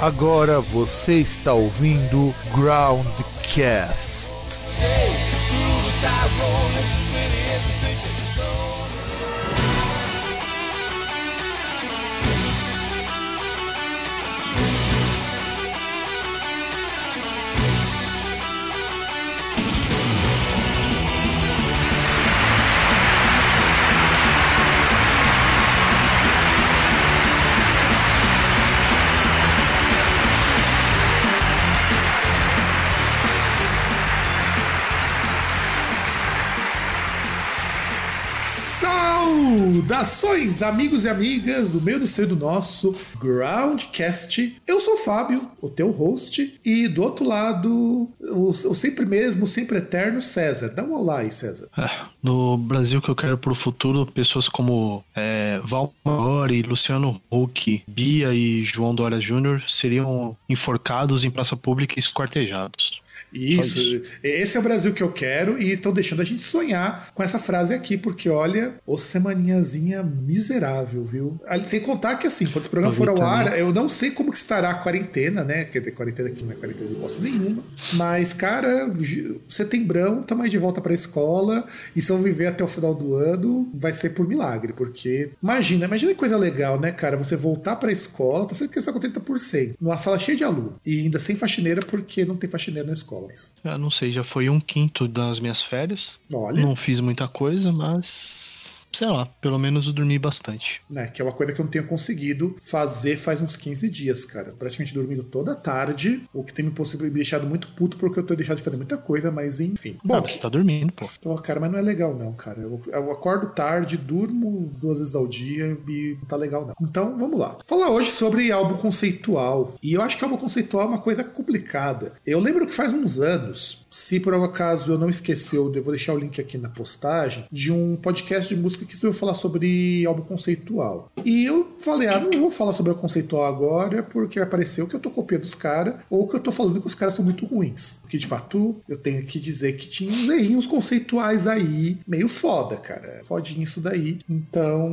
Agora você está ouvindo Groundcast. Saudações, amigos e amigas do meio do seu do nosso Groundcast. Eu sou o Fábio, o teu host, e do outro lado, o, o sempre mesmo, sempre eterno César. Dá um olá aí, César. É, no Brasil que eu quero pro futuro, pessoas como é, Val Luciano Huck, Bia e João Dória Júnior seriam enforcados em praça pública e esquartejados. Isso, esse é o Brasil que eu quero e estão deixando a gente sonhar com essa frase aqui, porque olha, ô semaninhazinha miserável, viu? Sem contar que assim, quando esse programa for ao ar, eu não sei como que estará a quarentena, né? Quer dizer, quarentena aqui não é quarentena de bosta nenhuma, mas cara, setembrão, estamos de volta pra escola e se eu viver até o final do ano, vai ser por milagre, porque imagina, imagina que coisa legal, né, cara? Você voltar pra escola, tá sendo que só com 30%, numa sala cheia de aluno e ainda sem faxineira, porque não tem faxineira na escola escolas? Eu não sei, já foi um quinto das minhas férias. Olha. Não fiz muita coisa, mas sei lá, pelo menos eu dormi bastante. É, que é uma coisa que eu não tenho conseguido fazer faz uns 15 dias, cara. Praticamente dormindo toda tarde, o que tem me, me deixado muito puto porque eu tenho deixado de fazer muita coisa, mas enfim. Bom, ah, você tá dormindo, pô. Pô, cara, mas não é legal não, cara. Eu, eu acordo tarde, durmo duas vezes ao dia e não tá legal não. Então, vamos lá. Falar hoje sobre álbum conceitual. E eu acho que álbum conceitual é uma coisa complicada. Eu lembro que faz uns anos, se por algum acaso eu não esqueci, eu vou deixar o link aqui na postagem, de um podcast de música que eu falar sobre álbum conceitual. E eu falei, ah, não vou falar sobre o conceitual agora, porque apareceu que eu tô copiando os caras, ou que eu tô falando que os caras são muito ruins. Porque de fato, eu tenho que dizer que tinha uns errinhos conceituais aí, meio foda, cara. Fodinho isso daí. Então,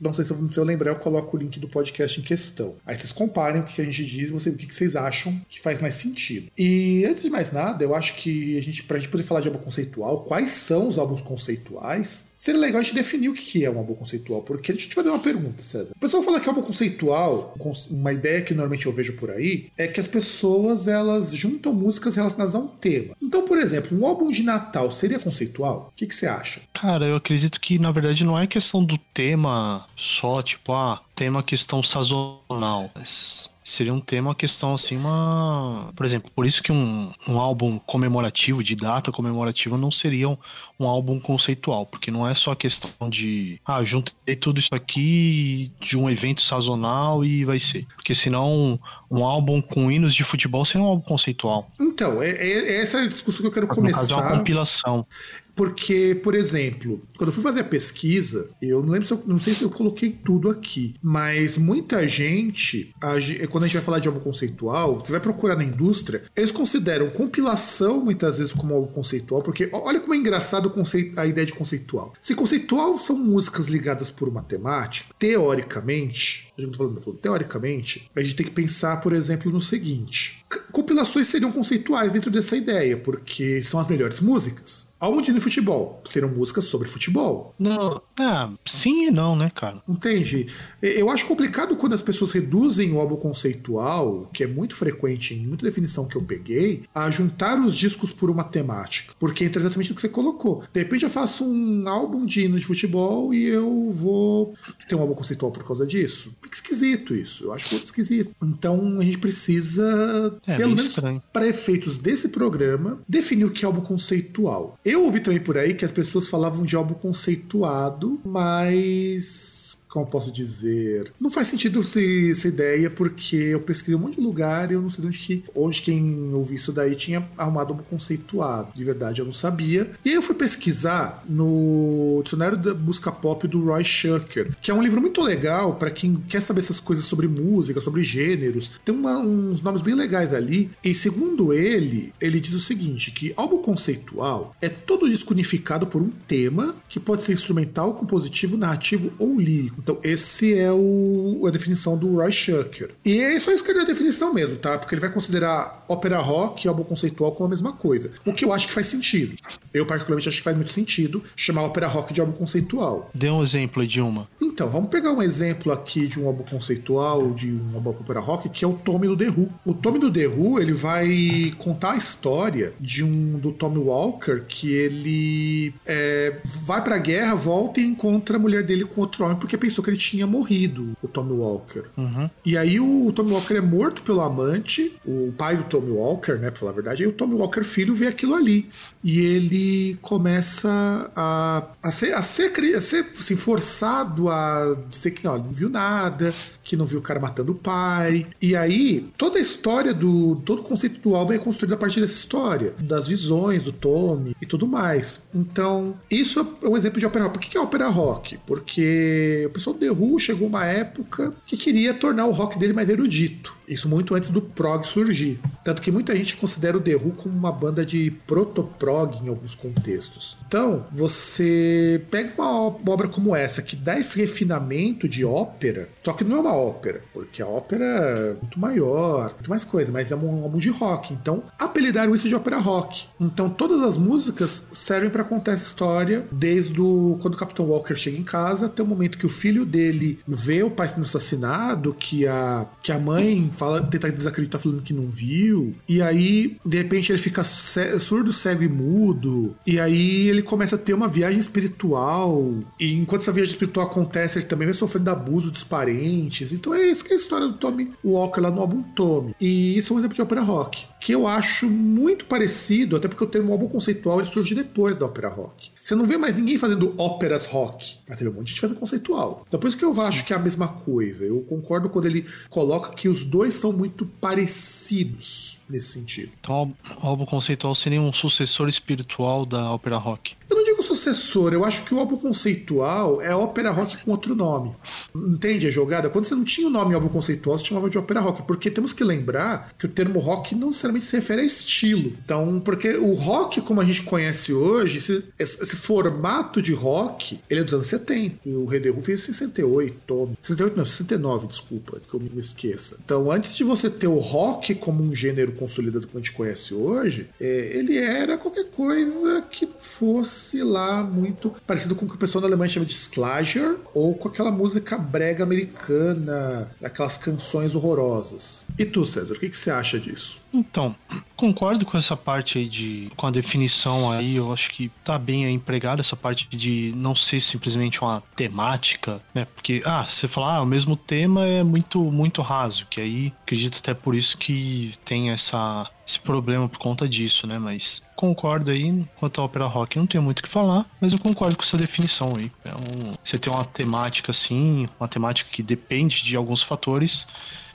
não sei se eu, se eu lembrar, eu coloco o link do podcast em questão. Aí vocês comparem o que a gente diz, você, o que vocês acham que faz mais sentido. E antes de mais nada, eu acho que a gente, pra gente poder falar de álbum conceitual, quais são os álbuns conceituais, seria legal a gente definir definir o que é um álbum conceitual, porque deixa eu te fazer uma pergunta, César. O pessoal fala que álbum conceitual, uma ideia que normalmente eu vejo por aí, é que as pessoas elas juntam músicas relacionadas a um tema. Então, por exemplo, um álbum de Natal seria conceitual? O que, que você acha? Cara, eu acredito que na verdade não é questão do tema só, tipo, ah, tema questão sazonal. Mas seria um tema, uma questão assim, uma. Por exemplo, por isso que um, um álbum comemorativo, de data comemorativa, não seria um, um álbum conceitual, porque não é só a questão de, ah, juntei tudo isso aqui de um evento sazonal e vai ser. Porque senão um álbum com hinos de futebol seria um álbum conceitual. Então, é, é, essa é a discussão que eu quero Mas começar. No caso, é uma compilação. Porque, por exemplo, quando eu fui fazer a pesquisa, eu não lembro se eu, não sei se eu coloquei tudo aqui, mas muita gente, a, quando a gente vai falar de álbum conceitual, você vai procurar na indústria, eles consideram compilação muitas vezes como algo conceitual, porque olha como é engraçado conceito, a ideia de conceitual. Se conceitual são músicas ligadas por uma temática, teoricamente, a gente tá falando, falando, teoricamente, a gente tem que pensar, por exemplo, no seguinte: compilações seriam conceituais dentro dessa ideia, porque são as melhores músicas. Álbum de futebol serão músicas sobre futebol. Não, ah, sim e não, né, cara? Entende? Eu acho complicado quando as pessoas reduzem o álbum conceitual, que é muito frequente em muita definição que eu peguei, a juntar os discos por uma temática. Porque entra exatamente o que você colocou. De repente eu faço um álbum de hino de futebol e eu vou ter um álbum conceitual por causa disso. Esquisito isso. Eu acho muito esquisito. Então a gente precisa, é, pelo menos para efeitos desse programa, definir o que é álbum conceitual. Eu ouvi também por aí que as pessoas falavam de álbum conceituado, mas como posso dizer, não faz sentido essa ideia, porque eu pesquisei um monte de lugar e eu não sei onde, que, onde quem ouviu isso daí tinha arrumado um conceituado. De verdade, eu não sabia. E aí eu fui pesquisar no Dicionário da Busca Pop do Roy Schucker, que é um livro muito legal para quem quer saber essas coisas sobre música, sobre gêneros. Tem uma, uns nomes bem legais ali. E segundo ele, ele diz o seguinte: que álbum conceitual é todo disco unificado por um tema que pode ser instrumental, compositivo, narrativo ou lírico Então, esse é o, a definição do Roy Schucker. E é só isso que é a definição mesmo, tá? Porque ele vai considerar ópera rock e álbum conceitual como a mesma coisa. O que eu acho que faz sentido. Eu, particularmente, acho que faz muito sentido chamar ópera rock de álbum conceitual. Dê um exemplo de uma. Então, vamos pegar um exemplo aqui de um álbum conceitual, de um álbum ópera rock, que é o Tommy do The Who. O Tommy do The Who, ele vai contar a história de um do Tommy Walker que ele é, vai pra guerra, volta e encontra a mulher dele com outro homem porque pensou que ele tinha morrido, o Tommy Walker. Uhum. E aí o Tommy Walker é morto pelo amante, o pai do Tommy Walker, né, pra falar a verdade, aí o Tommy Walker filho vê aquilo ali. E ele começa a, a ser, a ser, a ser assim, forçado a dizer que não, não viu nada, que não viu o cara matando o pai. E aí, toda a história do. todo o conceito do álbum é construído a partir dessa história, das visões do Tommy e tudo mais. Então, isso é um exemplo de ópera rock. Por que é ópera rock? Porque o pessoal do The Who chegou uma época que queria tornar o rock dele mais erudito. Isso muito antes do prog surgir. Tanto que muita gente considera o The Who como uma banda de proto-prog em alguns contextos. Então, você pega uma obra como essa, que dá esse refinamento de ópera, só que não é uma ópera, porque a ópera é muito maior, muito mais coisa, mas é um álbum de rock. Então, apelidaram isso de ópera rock. Então, todas as músicas servem para contar essa história, desde o, quando o Capitão Walker chega em casa até o momento que o filho dele vê o pai sendo assassinado, que a, que a mãe fala, tenta desacreditar falando que não viu, e aí, de repente, ele fica surdo, cego e mudo, e aí ele começa a ter uma viagem espiritual, e enquanto essa viagem espiritual acontece, ele também vai sofrendo abuso dos parentes. Então é isso que é a história do Tommy Walker lá no álbum Tommy. E isso é um exemplo de ópera rock, que eu acho muito parecido, até porque o termo álbum conceitual ele surge depois da ópera rock. Você não vê mais ninguém fazendo óperas rock. Mas tem um monte de gente fazendo conceitual. Então por isso que eu acho que é a mesma coisa. Eu concordo quando ele coloca que os dois são muito parecidos nesse sentido. Então o álbum conceitual seria um sucessor espiritual da ópera rock. Eu não digo sucessor, eu acho que o álbum conceitual é ópera rock com outro nome. Entende a jogada? Quando você não tinha o nome álbum conceitual, você chamava de ópera rock, porque temos que lembrar que o termo rock não necessariamente se refere a estilo. Então, porque o rock, como a gente conhece hoje, esse, esse formato de rock, ele é dos anos 70. O Rei Who fez em 68, Tommy. 68 não, 69, desculpa, que eu me esqueça. Então, antes de você ter o rock como um gênero consolidado que a gente conhece hoje, é, ele era qualquer coisa que fosse fosse lá muito parecido com o que o pessoal da Alemanha chama de Schlager ou com aquela música brega americana, aquelas canções horrorosas. E tu, César, o que, que você acha disso? Então, concordo com essa parte aí de. com a definição aí, eu acho que tá bem empregada essa parte de não ser simplesmente uma temática, né? Porque, ah, você falar, ah, o mesmo tema é muito, muito raso, que aí acredito até por isso que tem essa, esse problema por conta disso, né? Mas concordo aí, quanto à ópera rock, não tenho muito o que falar, mas eu concordo com essa definição aí. É um, você tem uma temática assim, uma temática que depende de alguns fatores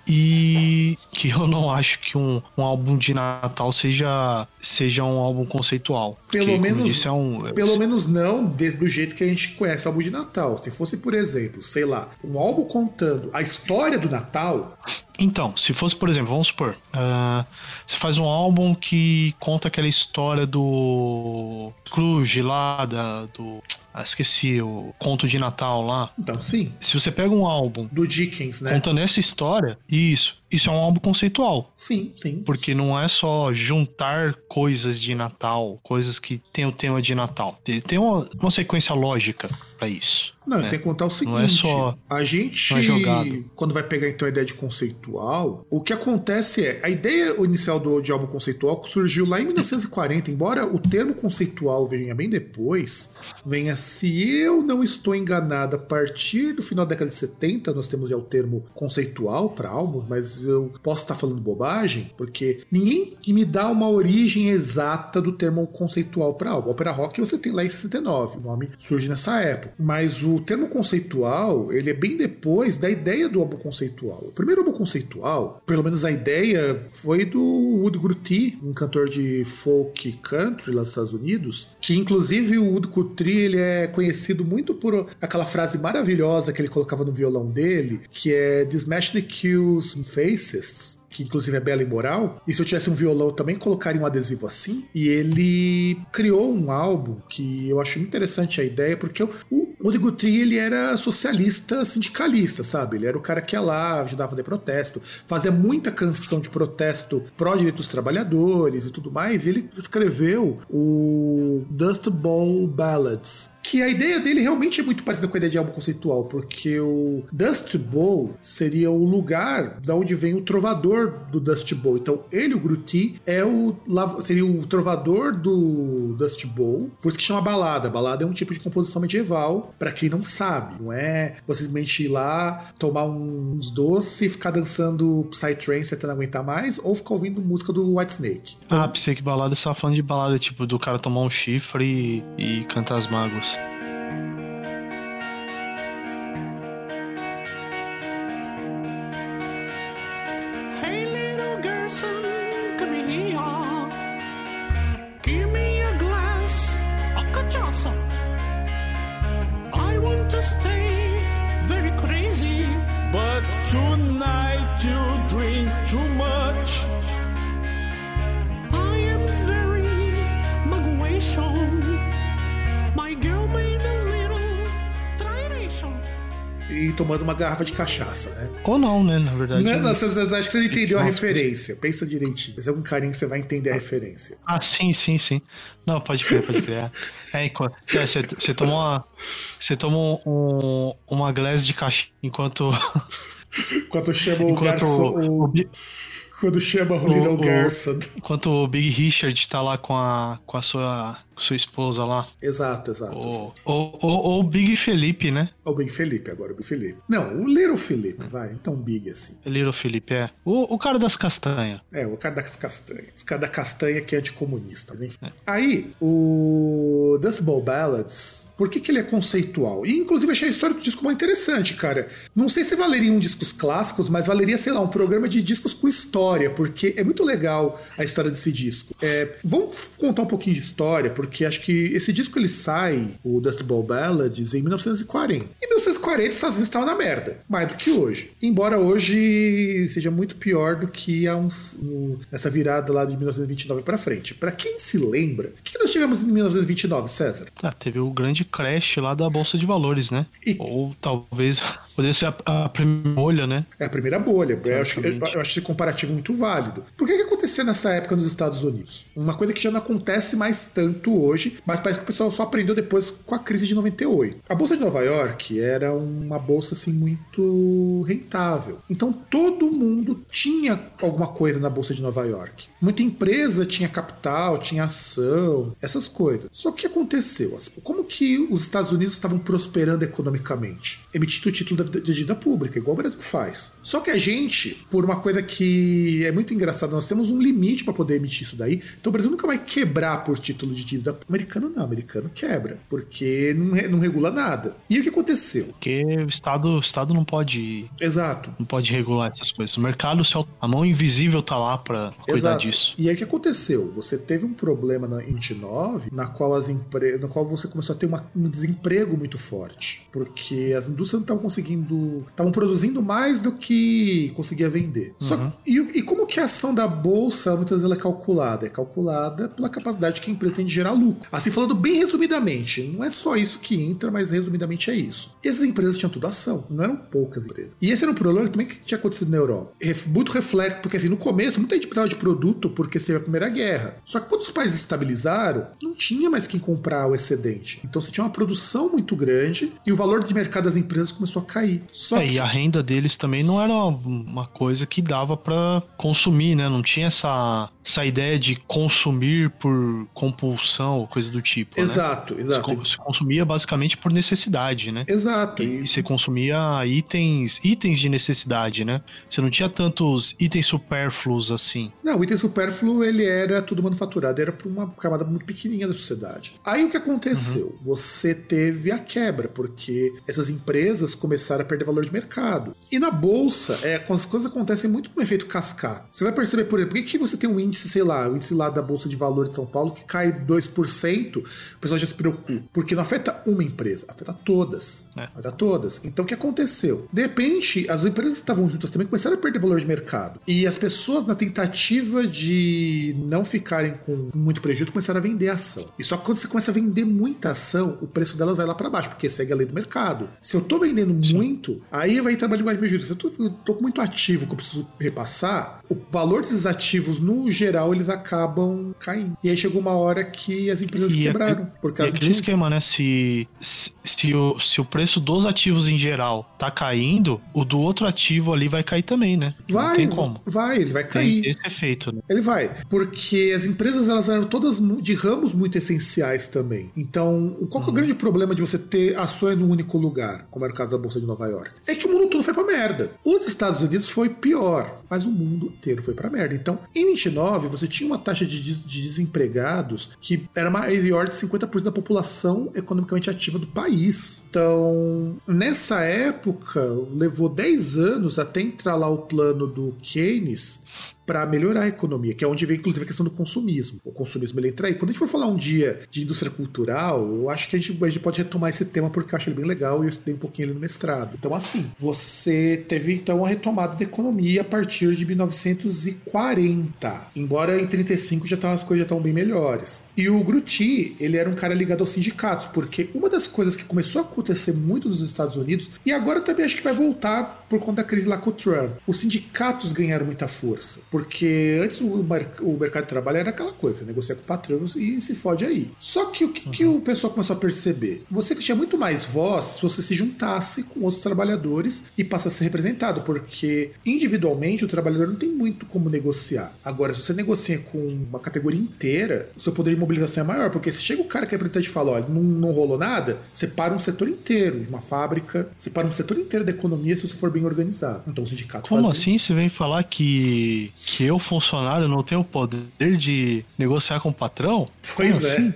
e que eu não acho que um, um álbum de Natal seja, seja um álbum conceitual. Pelo porque, menos, disse, é um, pelo menos não desde do jeito que a gente conhece o álbum de Natal. Se fosse, por exemplo, sei lá, um álbum contando a história do Natal. Então, se fosse, por exemplo, vamos supor, uh, você faz um álbum que conta aquela história do Scrooge lá, da, do ah, esqueci o conto de Natal lá. Então, sim. Se você pega um álbum do Dickens, né? Contando essa história, isso. Isso é um álbum conceitual. Sim, sim. Porque não é só juntar coisas de Natal, coisas que tem o tema de Natal. Tem uma, uma sequência lógica para isso. Não, né? sem contar o seguinte, não é só a gente, é quando vai pegar então a ideia de conceitual, o que acontece é, a ideia inicial do, de álbum conceitual surgiu lá em 1940, embora o termo conceitual venha bem depois, venha, se eu não estou enganado, a partir do final da década de 70, nós temos já o termo conceitual para álbum, mas eu posso estar falando bobagem, porque ninguém me dá uma origem exata do termo conceitual para álbum. Opera rock você tem lá em 69, o nome surge nessa época, mas o termo conceitual, ele é bem depois da ideia do álbum conceitual. O primeiro álbum conceitual, pelo menos a ideia, foi do Wood Guthrie, um cantor de folk country lá dos Estados Unidos, que inclusive o Wood Guthrie, ele é conhecido muito por aquela frase maravilhosa que ele colocava no violão dele, que é This Machine Kills Faces, que inclusive é bela e moral. E se eu tivesse um violão, eu também colocaria um adesivo assim. E ele criou um álbum que eu acho interessante a ideia, porque o, o Guthrie, ele era socialista sindicalista, sabe? Ele era o cara que ia lá, ajudava a fazer protesto, fazia muita canção de protesto pró-direitos dos trabalhadores e tudo mais. E ele escreveu o Dust Bowl Ballads, que a ideia dele realmente é muito parecida com a ideia de álbum conceitual, porque o Dust Bowl seria o lugar da onde vem o trovador do Dust Bowl. Então, ele, o Gruti, é o seria o trovador do Dust Bowl, por isso que chama balada. Balada é um tipo de composição medieval, para quem não sabe, não é você simplesmente ir lá, tomar uns doces e ficar dançando Psytrance até não aguentar mais, ou ficar ouvindo música do White Snake. Então, ah, pensei que balada você tava falando de balada, tipo, do cara tomar um chifre e, e cantar as mágoas. Hey, little girl, tomando uma garrafa de cachaça, né? Ou não, né? Na verdade. Não, não, você, acho que você não entendeu a referência. Pensa direitinho. Mas é com carinho que você vai entender a referência. Ah, sim, sim, sim. Não, pode crer, pode crer. É, enquanto, é, você, você tomou uma. Você tomou um, uma glass de cachaça enquanto. Enquanto chama o garçom. O, o, quando chama o, o Little. Enquanto o Big Richard tá lá com a, com a sua sua esposa lá. Exato, exato. Ou o Big Felipe, né? O Big Felipe, agora o Big Felipe. Não, o Little Felipe, é. vai. Então Big assim. Little Felipe, é. O, o cara das castanhas. É, o cara das castanhas. Os cara da castanha que é anticomunista, né? É. Aí, o Dust Bowl Ballads, por que, que ele é conceitual? E inclusive achei a história do disco muito interessante, cara. Não sei se valeria um discos clássicos, mas valeria, sei lá, um programa de discos com história, porque é muito legal a história desse disco. É, vamos contar um pouquinho de história, porque porque acho que esse disco ele sai, o Dust Bowl Ballads, em 1940. Em 1940 os Estados Unidos estavam na merda, mais do que hoje. Embora hoje seja muito pior do que há uns, no, nessa virada lá de 1929 para frente. Para quem se lembra, o que nós tivemos em 1929, César? Ah, teve o grande crash lá da Bolsa de Valores, né? E... Ou talvez Poderia ser a, a, primeira bolha, né? É a primeira bolha. Eu acho, eu, eu acho esse comparativo muito válido. Por que, que aconteceu nessa época nos Estados Unidos? Uma coisa que já não acontece mais tanto hoje, mas parece que o pessoal só aprendeu depois com a crise de 98. A Bolsa de Nova York era uma bolsa assim muito rentável. Então todo mundo tinha alguma coisa na Bolsa de Nova York. Muita empresa tinha capital, tinha ação, essas coisas. Só que aconteceu? Como que os Estados Unidos estavam prosperando economicamente? Emitindo o título de dívida pública, igual o Brasil faz. Só que a gente, por uma coisa que é muito engraçada, nós temos um limite para poder emitir isso daí. Então o Brasil nunca vai quebrar por título de dívida. O americano não, o americano quebra, porque não, não regula nada. E o que aconteceu? Porque o Estado, o Estado não pode. Exato. Não pode regular essas coisas. O mercado, a mão invisível tá lá para cuidar disso. E aí o que aconteceu? Você teve um problema na 29, na qual as empre... na qual você começou a ter uma, um desemprego muito forte. Porque as indústrias não estavam conseguindo. Estavam produzindo mais do que conseguia vender. Uhum. Só, e, e, como que a ação da bolsa muitas vezes ela é calculada? É calculada pela capacidade que a empresa tem de gerar lucro. Assim, falando bem resumidamente, não é só isso que entra, mas resumidamente é isso. E essas empresas tinham tudo ação, não eram poucas empresas. E esse era um problema também que tinha acontecido na Europa. Muito reflexo, porque assim, no começo muita gente precisava de produto porque teve a Primeira Guerra. Só que quando os países estabilizaram, não tinha mais quem comprar o excedente. Então você tinha uma produção muito grande e o valor de mercado das empresas começou a cair. Só é, que... E a renda deles também não era uma coisa que dava para consumir, né? Não tinha essa, essa ideia de consumir por compulsão ou coisa do tipo. Exato, né? exato. Você consumia basicamente por necessidade, né? Exato. E, e você consumia itens, itens de necessidade, né? Você não tinha tantos itens supérfluos assim. Não, o item supérfluo ele era tudo manufaturado, era para uma camada muito pequenininha da sociedade. Aí o que aconteceu? Uhum. Você teve a quebra, porque essas empresas começaram a perder valor de mercado. E na bolsa, é, as coisas acontecem muito com um efeito cascata. Você vai perceber, por exemplo, por que, que você tem um índice, sei lá, o índice lá da Bolsa de Valores de São Paulo que cai 2%, o pessoal já se preocupa. Porque não afeta uma empresa, afeta todas. É. Afeta todas. Então o que aconteceu? De repente, as empresas que estavam juntas também começaram a perder valor de mercado. E as pessoas, na tentativa de não ficarem com muito prejuízo, começaram a vender ação. E só que quando você começa a vender muita ação, o preço delas vai lá para baixo, porque segue a lei do mercado. Se eu tô vendendo Sim. muito, aí vai linguagem me ajuda. Se eu tô, eu tô muito ativo que eu preciso repassar, o valor desses ativos, no geral, eles acabam caindo. E aí chegou uma hora que as empresas e quebraram. Aquele, por causa e aquele esquema, né? Se, se, se, o, se o preço dos ativos em geral tá caindo, o do outro ativo ali vai cair também, né? Vai, Não tem como. Vai, ele vai cair. Tem esse efeito, né? Ele vai. Porque as empresas, elas eram todas de ramos muito essenciais também. Então, qual que é o uhum. grande problema de você ter ações num único lugar, como era o caso da Bolsa de Nova York? É que o mundo todo foi pra merda. Os Estados Unidos foi pior, mas o mundo inteiro foi pra merda. Então, em 29, você tinha uma taxa de, de desempregados que era maior de 50% da população economicamente ativa do país. Então, nessa época, levou 10 anos até entrar lá o plano do Keynes para melhorar a economia, que é onde vem inclusive a questão do consumismo. O consumismo ele entra aí. Quando a gente for falar um dia de indústria cultural, eu acho que a gente, a gente pode retomar esse tema porque eu acho ele bem legal e eu estudei um pouquinho ele no mestrado. Então, assim, você teve então a retomada da economia a partir de 1940, embora em 35 já tava, as coisas já estavam bem melhores. E o Grutti, ele era um cara ligado aos sindicatos, porque uma das coisas que começou a acontecer muito nos Estados Unidos, e agora também acho que vai voltar por conta da crise lá com o Trump, os sindicatos ganharam muita força. Porque antes o, o mercado de trabalho era aquela coisa, negociar com patrões e se fode aí. Só que o que, uhum. que o pessoal começou a perceber? Você tinha muito mais voz se você se juntasse com outros trabalhadores e passasse a ser representado, porque individualmente o trabalhador não tem muito como negociar. Agora, se você negocia com uma categoria inteira, o seu poder de mobilização é maior, porque se chega o cara que é representante e fala, olha, não, não rolou nada, você para um setor inteiro de uma fábrica, você para um setor inteiro da economia se você for bem organizado. Então o sindicato Como fazia... assim você vem falar que que eu, funcionário, não tenho o poder de negociar com o patrão? Pois Como é. Assim?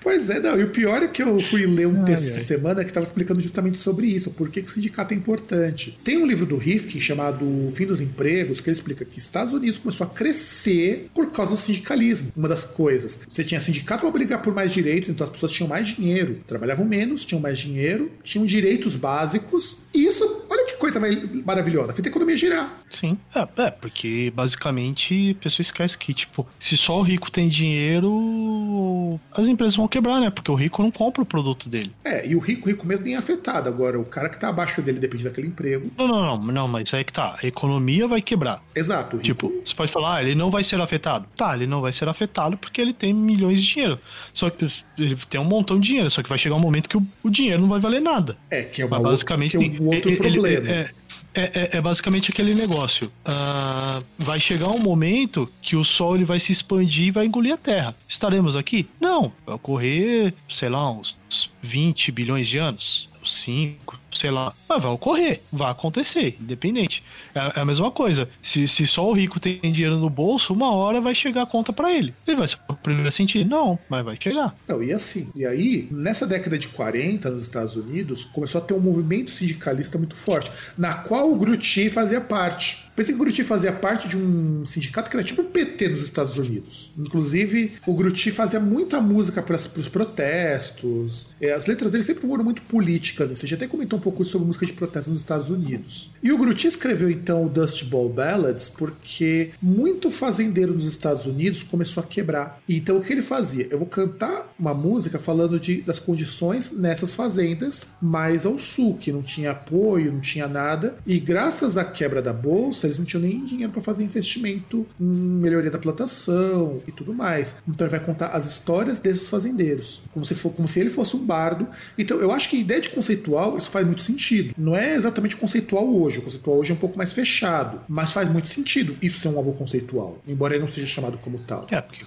Pois é, não. E o pior é que eu fui ler um ai, texto ai. essa semana que estava explicando justamente sobre isso, por que, que, o sindicato é importante. Tem um livro do Rifkin chamado O Fim dos Empregos, que ele explica que Estados Unidos começou a crescer por causa do sindicalismo. Uma das coisas. Você tinha sindicato para brigar por mais direitos, então as pessoas tinham mais dinheiro, trabalhavam menos, tinham mais dinheiro, tinham direitos básicos. E isso, olha que coisa maravilhosa, fez a economia girar. Sim, é, é porque basicamente a pessoa esquece que, tipo, se só o rico tem dinheiro, as empresas vão quebrar, né? Porque o rico não compra o produto dele. É, e o rico, o rico mesmo nem é afetado. Agora, o cara que tá abaixo dele depende daquele emprego. Não, não, não, não, mas aí que tá. A economia vai quebrar. Exato. Tipo, você pode falar, ah, ele não vai ser afetado. Tá, ele não vai ser afetado porque ele tem milhões de dinheiro. Só que ele tem um montão de dinheiro, só que vai chegar um momento que o, o dinheiro não vai valer nada. É, que é, uma basicamente, outro, que é um outro ele, problema. Ele, é, é, é, é, basicamente aquele negócio. Uh, vai chegar um momento que o Sol ele vai se expandir e vai engolir a Terra. Estaremos aqui? Não. Vai ocorrer, sei lá, uns 20 bilhões de anos. 5, sei lá, mas vai ocorrer, vai acontecer, independente. É, é, a mesma coisa. Se, se só o rico tem dinheiro no bolso, uma hora vai chegar a conta para ele. Ele vai ser o primeiro a sentir? Não, mas vai chegar. Não, e assim, e aí, nessa década de 40, nos Estados Unidos, começou a ter um movimento sindicalista muito forte, na qual o Grutti fazia parte. Pensei que o Grutti fazia parte de um sindicato que era tipo o PT nos Estados Unidos. Inclusive, o Grutti fazia muita música para os protestos. É, as letras dele sempre foram muito políticas. Né? Você já até comentou um pouco sobre música de protesto nos Estados Unidos. E o Grutti escreveu então o Dust Bowl Ballads porque muito fazendeiro nos Estados Unidos começou a quebrar. Então o que ele fazia? Eu vou cantar uma música falando de, das condições nessas fazendas mais ao sul, que não tinha apoio, não tinha nada. E graças à quebra da bolsa, eles não tinham nem dinheiro para fazer investimento em melhoria da plantação e tudo mais. Então ele vai contar as histórias desses fazendeiros, como se, for, como se ele fosse um bardo. Então eu acho que a ideia de conceitual, isso faz muito sentido. Não é exatamente conceitual hoje, o conceitual hoje é um pouco mais fechado, mas faz muito sentido isso ser um álbum conceitual, embora ele não seja chamado como tal. É, porque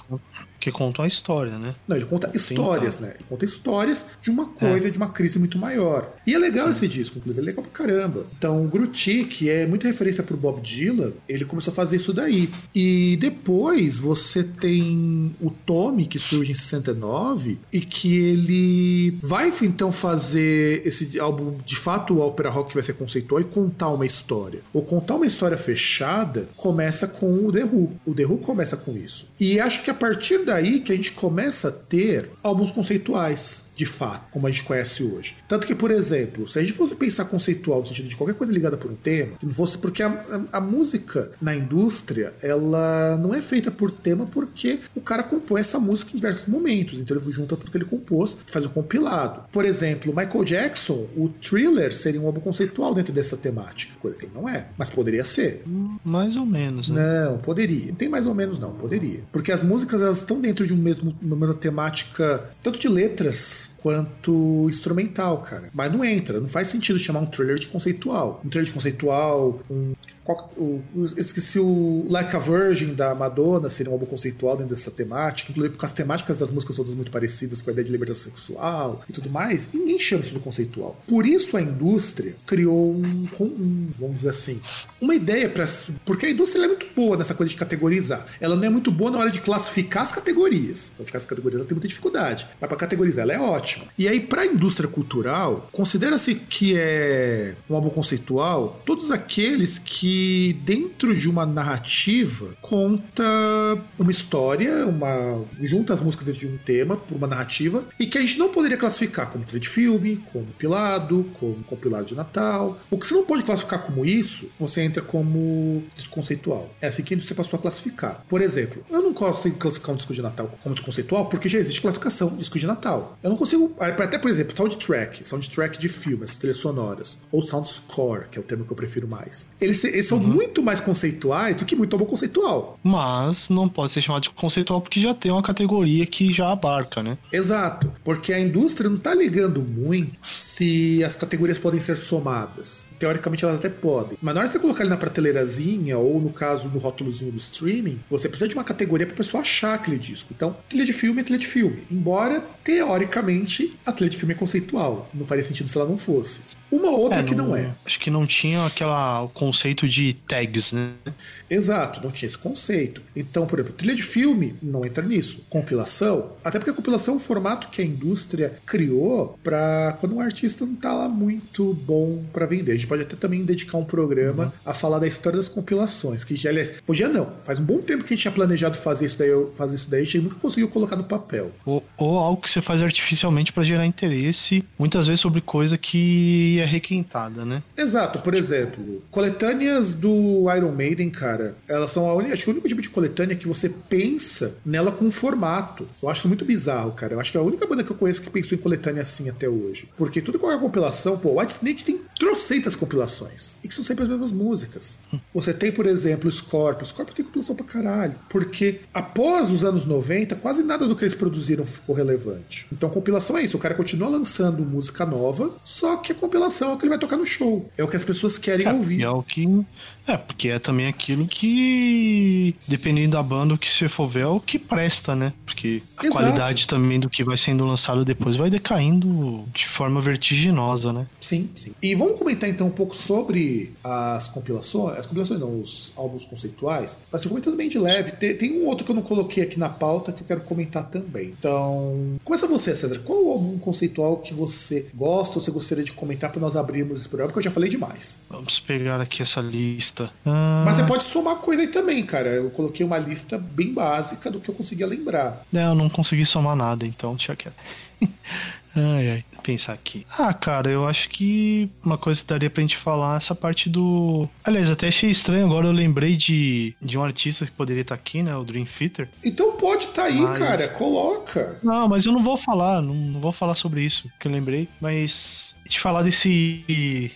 que contam a história, né? Não, ele conta histórias, né? Ele conta histórias de uma coisa, é. de uma crise muito maior. E é legal esse disco, inclusive, é legal pra caramba. Então, o Grutti, que é muita referência pro Bob Dylan, ele começou a fazer isso daí. E depois você tem o Tommy, que surge em 69, e que ele vai então fazer esse álbum, de fato, o ópera rock que vai ser conceitual e contar uma história. Ou contar uma história fechada começa com o The Who. O The Who começa com isso. E acho que a partir da daí que a gente começa a ter álbuns conceituais. De fato, como a gente conhece hoje. Tanto que, por exemplo, se a gente fosse pensar conceitual no sentido de qualquer coisa ligada por um tema, que não fosse porque a, a, a música na indústria, ela não é feita por tema porque o cara compõe essa música em diversos momentos, então ele junta tudo que ele compôs e faz um compilado. Por exemplo, Michael Jackson, o Thriller seria um álbum conceitual dentro dessa temática, coisa que ele não é, mas poderia ser. Mais ou menos, né? Não, poderia. Não tem mais ou menos não, poderia. Porque as músicas elas estão dentro de um mesmo, uma mesma temática, tanto de letras quanto instrumental, cara. Mas não entra, não faz sentido chamar um thriller de conceitual. Um thriller de conceitual, um o, esqueci o Like a Virgin da Madonna, seria um álbum conceitual dentro dessa temática, inclusive porque as temáticas das músicas são todas muito parecidas com a ideia de liberdade sexual e tudo mais. Ninguém chama isso de conceitual. Por isso a indústria criou um, um vamos dizer assim, uma ideia para porque a indústria é muito boa nessa coisa de categorizar. Ela não é muito boa na hora de classificar as categorias. Classificar as categorias ela tem muita dificuldade, mas para categorizar ela é ótima. E aí para a indústria cultural, considera-se que é um álbum conceitual todos aqueles que dentro de uma narrativa conta uma história, uma junta as músicas dentro de um tema por uma narrativa e que a gente não poderia classificar como trilha de filme, como pilado, como compilado de Natal. O que você não pode classificar como isso, você entra como desconceitual. É assim que indústria passou a classificar. Por exemplo, eu não consigo classificar um disco de Natal como desconceitual porque já existe classificação de disco de Natal. Eu não consigo, até por exemplo, soundtrack, soundtrack de filmes, trilhas sonoras, ou sound score, que é o termo que eu prefiro mais. Eles eles são uhum. muito mais conceituais do que muito bom conceitual. Mas não pode ser chamado de conceitual porque já tem uma categoria que já abarca, né? Exato. Porque a indústria não tá ligando muito se as categorias podem ser somadas. Teoricamente elas até podem. Mas na hora de você colocar ele na prateleirazinha, ou no caso do rótulozinho do streaming, você precisa de uma categoria pra pessoa achar aquele disco. Então, trilha de filme é trilha de filme. Embora, teoricamente, a trilha de filme é conceitual. Não faria sentido se ela não fosse. Uma outra é, que não, não, é. Acho que não tinha aquela, o conceito de tags, né? Exato, não tinha esse conceito. Então, por exemplo, trilha de filme não entra nisso. Compilação, até porque a compilação é um formato que a indústria criou para quando um artista não tá lá muito bom para vender. Gente pode até também dedicar um programa uhum. a falar da história das compilações, que já, aliás, podia não. Faz um bom tempo que a gente tinha planejado fazer isso daí, fazer isso daí, a gente nunca conseguiu colocar no papel. Ou, ou algo que você faz artificialmente para gerar interesse, muitas vezes sobre coisa que é requintada, né? Exato, por exemplo, coletâneas do Iron Maiden, cara, elas são a única, acho que o único tipo de coletânea que você pensa nela com formato. Eu acho muito bizarro, cara. Eu acho que é a única banda que eu conheço que pensou em coletânea assim até hoje. Porque tudo qualquer compilação, pô, White Snake tem trocentas compilações. E que são sempre as mesmas músicas. Você tem, por exemplo, Scorpions. Scorpions tem compilação pra caralho. Porque após os anos 90, quase nada do que eles produziram ficou relevante. Então compilação é isso. O cara continua lançando música nova, só que a compilação é o que ele vai tocar no show. É o que as pessoas querem é, ouvir. É o que é, porque é também aquilo que, dependendo da banda, o que você for ver é o que presta, né? Porque a Exato. qualidade também do que vai sendo lançado depois vai decaindo de forma vertiginosa, né? Sim, sim. E vamos comentar então um pouco sobre as compilações, as compilações não, os álbuns conceituais. Assim, comentando bem de leve, tem, tem, um outro que eu não coloquei aqui na pauta que eu quero comentar também. Então, começa você, César. Qual o álbum conceitual que você gosta ou você gostaria de comentar para nós abrirmos esse programa? Porque eu já falei demais. Vamos pegar aqui essa lista lista. Ah. Mas você pode somar coisa aí também, cara. Eu coloquei uma lista bem básica do que eu conseguia lembrar. É, eu não consegui somar nada, então deixa quieto. ai, ai pensar aqui. Ah, cara, eu acho que uma coisa que daria pra gente falar é essa parte do. Aliás, até achei estranho agora, eu lembrei de, de um artista que poderia estar tá aqui, né? O Dream Theater. Então pode estar tá aí, mas... cara, coloca. Não, mas eu não vou falar, não, não vou falar sobre isso, que eu lembrei, mas te falar desse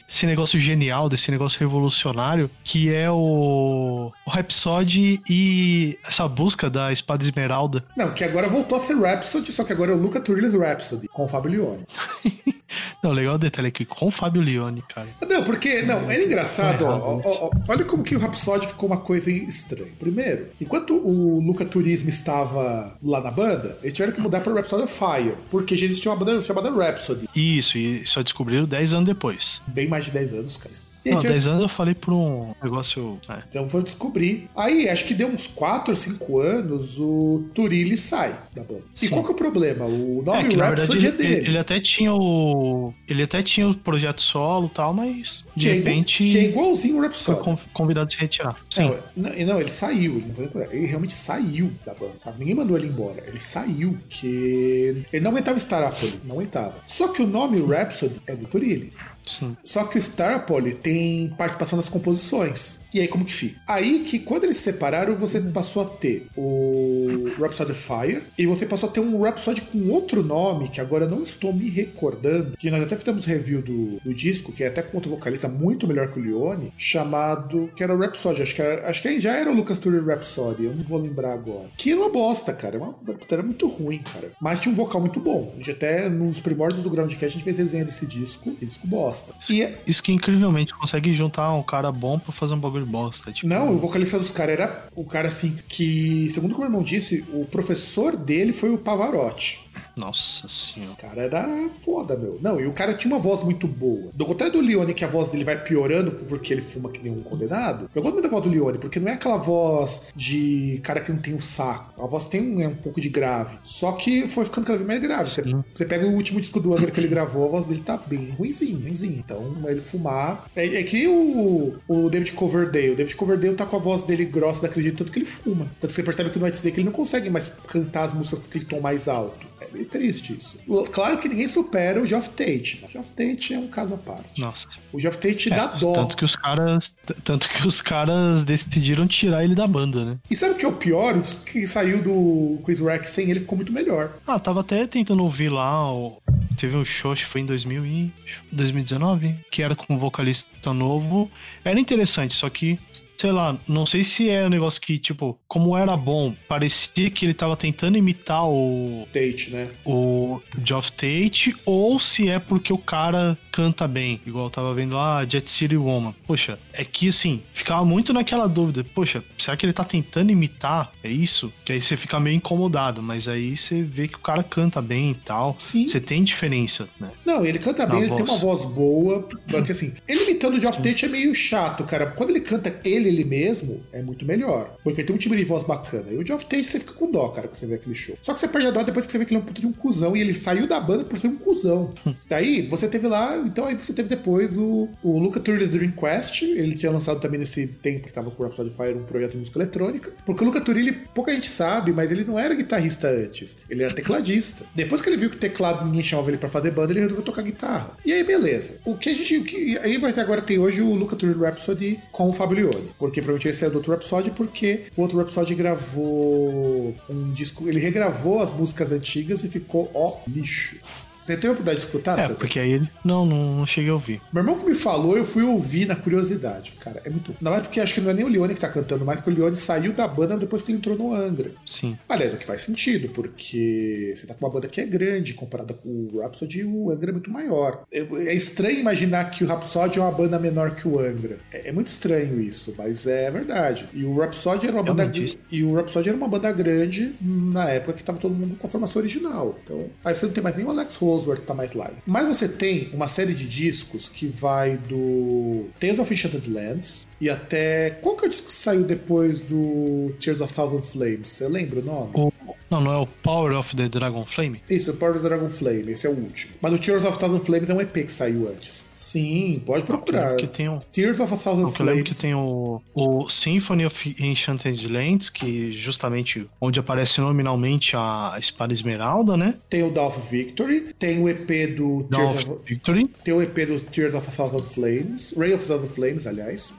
esse negócio genial, desse negócio revolucionário, que é o, o Rhapsody e essa busca da espada esmeralda. Não, que agora voltou a ser Rhapsody, só que agora é o Luca Turilli's Rhapsody, com o Fábio Leone. não, legal o detalhe aqui, com o Fábio Leone, cara. Não, porque, não, era engraçado, ó, ó, ó, olha como que o Rhapsody ficou uma coisa estranha. Primeiro, enquanto o Luca Turismo estava lá na banda, eles tiveram que mudar para Rhapsody of Fire, porque já existia uma banda chamada Rhapsody. Isso, e só descobriram 10 anos depois. Bem mais de 10 anos, cara. E Não, tinha- 10 anos eu falei por um negócio. É. Então vou descobrir. Aí, acho que deu uns 4 ou 5 anos, o Turilli sai da banda. E Sim. qual que é o problema? O É, nome que verdade Rhapsody ele, é dele. ele- ele até tinha o. Ele até tinha o projeto solo e tal, mas de que, é igual- repente que é igualzinho o foi Rhapsody. con- convidado a se retirar. Sim. Não, não, não, ele saiu, ele, não foi ele realmente saiu da banda, sabe? Ninguém mandou ele embora, ele saiu, que ele não aguentava Star Apple, não aguentava. Só que o nome Rhapsody é do Turilli. Sim. Só que o Starpole tem participação nas composições. E aí como que fica? Aí que quando eles se separaram, você passou a ter o Rhapsody Fire e você passou a ter um Rhapsody com outro nome, que agora não estou me recordando, que nós até fizemos review do, do disco, que é até com outro vocalista muito melhor que o Leone, chamado, que era o Rhapsody, acho que, era, acho que já era o Lucas Turner Rhapsody, eu não vou lembrar agora. Que era uma bosta, cara, era, uma, era muito ruim, cara. Mas tinha um vocal muito bom. A gente até, nos primórdios do Groundcast, a gente fez resenha desse disco, e disco bosta. E é- Isso que incrivelmente consegue juntar um cara bom pra fazer um bagulho bosta. Tipo, Não, o vocalista dos caras era o cara assim, que, segundo o que o meu irmão disse, o professor dele foi o Pavarotti. Nossa senhora. O cara era foda, meu. Não, e o cara tinha uma voz muito boa. Do contrário do Leone, que a voz dele vai piorando porque ele fuma que nem um condenado, eu gosto muito da voz do Leone, porque não é aquela voz de cara que não tem o saco. A voz tem um, é um pouco de grave. Só que foi ficando cada vez mais grave. Você, você pega o último disco do Angra que ele gravou, a voz dele tá bem ruimzinho, ruimzinho. Então, ele fumar. É, é que o, o David Coverdale. O David Coverdale tá com a voz dele grossa daquele jeito, tanto que ele fuma. Tanto que você percebe que no White Snake ele não consegue mais cantar as músicas com aquele tom mais alto. É meio triste isso. Claro que ninguém supera o Geoff Tate. O Geoff Tate é um caso à parte. Nossa. O Geoff Tate É, dá dó. Tanto que os caras. Tanto que os caras decidiram tirar ele da banda, né? E sabe o que é o pior? O que saiu do Chris Rex sem ele ficou muito melhor. Ah, tava até tentando ouvir lá. o- Teve um show, acho que foi em 2000 e... 2019, que era com um vocalista novo. Era interessante, só que, sei lá, não sei se é um negócio que, tipo, como era bom, parecia que ele tava tentando imitar o, Tate, né? o Geoff Tate, ou se é porque o cara canta bem, igual eu tava vendo lá, Jet City Woman. Poxa, é que assim, ficava muito naquela dúvida, poxa, será que ele tá tentando imitar? É isso? Que aí você fica meio incomodado, mas aí você vê que o cara canta bem e tal. Sim. Você tem diferença, né? Não, ele canta bem, Na ele tem uma voz. voz boa. Porque assim, ele imitando o Geoff Tate é meio chato, cara. Quando ele canta ele, ele mesmo, é muito melhor. Porque ele tem um timbre de voz bacana. E o Geoff Tate você fica com dó, cara, quando você vê aquele show. Só que você perde a dó depois que você vê que ele é um puta de um cuzão e ele saiu da banda por ser um cuzão. Daí você teve lá, então aí você teve depois o, o Luca Turley's Dream Quest. Ele tinha lançado também nesse tempo que tava com o Rhapsody Fire um projeto de música eletrônica. Porque o Luca Turilli, pouca gente sabe, mas ele não era guitarrista antes. Ele era tecladista. Depois que ele viu que teclado ninguém chamava ele pra fazer banda, ele resolveu tocar guitarra. E aí, beleza. O que a gente. o que- aí vai ter agora tem hoje o Luca Turilli Rhapsody com o Fabio Lione. Porque provavelmente ele saiu do outro Rhapsody, porque o outro Rhapsody gravou um disco. Ele regravou as músicas antigas e ficou, ó, lixo. Você teve a oportunidade de escutar, É, César? porque aí ele. Não, não, não cheguei a ouvir. Meu irmão que me falou, eu fui ouvir na curiosidade, cara. É muito. Não é porque acho que não é nem o Leone que tá cantando, mas porque o Leone saiu da banda depois que ele entrou no Angra. Sim. Aliás, o que faz sentido, porque você tá com uma banda que é grande, comparada com o Rhapsody, o Angra é muito maior. É estranho imaginar que o Rhapsody é uma banda menor que o Angra. É, é muito estranho isso, mas é verdade. E o Rhapsody era uma banda Realmente. e o Rhapsody era uma banda grande na época que tava todo mundo com a formação original. Então, aí você não tem mais nem o Alex Que tá mais lá. Mas você tem uma série de discos que vai do Tales of Enchanted Lands e até qual que é o disco que saiu depois do Tears of Thousand Flames? Você lembra o nome? O- Não, não é o Power of the Dragon Flame? Isso, o Power of the Dragon Flame, esse é o último. Mas o Tears of Thousand Flames é um EP que saiu antes. Sim, pode procurar. Que tem um. Tears of a Thousand Eu lembro que tem o, o Symphony of Enchanted Lands, que justamente onde aparece nominalmente a espada esmeralda, né? Tem o Dawn of Victory, tem o EP do Dawn Tears of of... Victory, Tem o EP do Tears of a Thousand Flames, Ray of a Thousand Flames, aliás.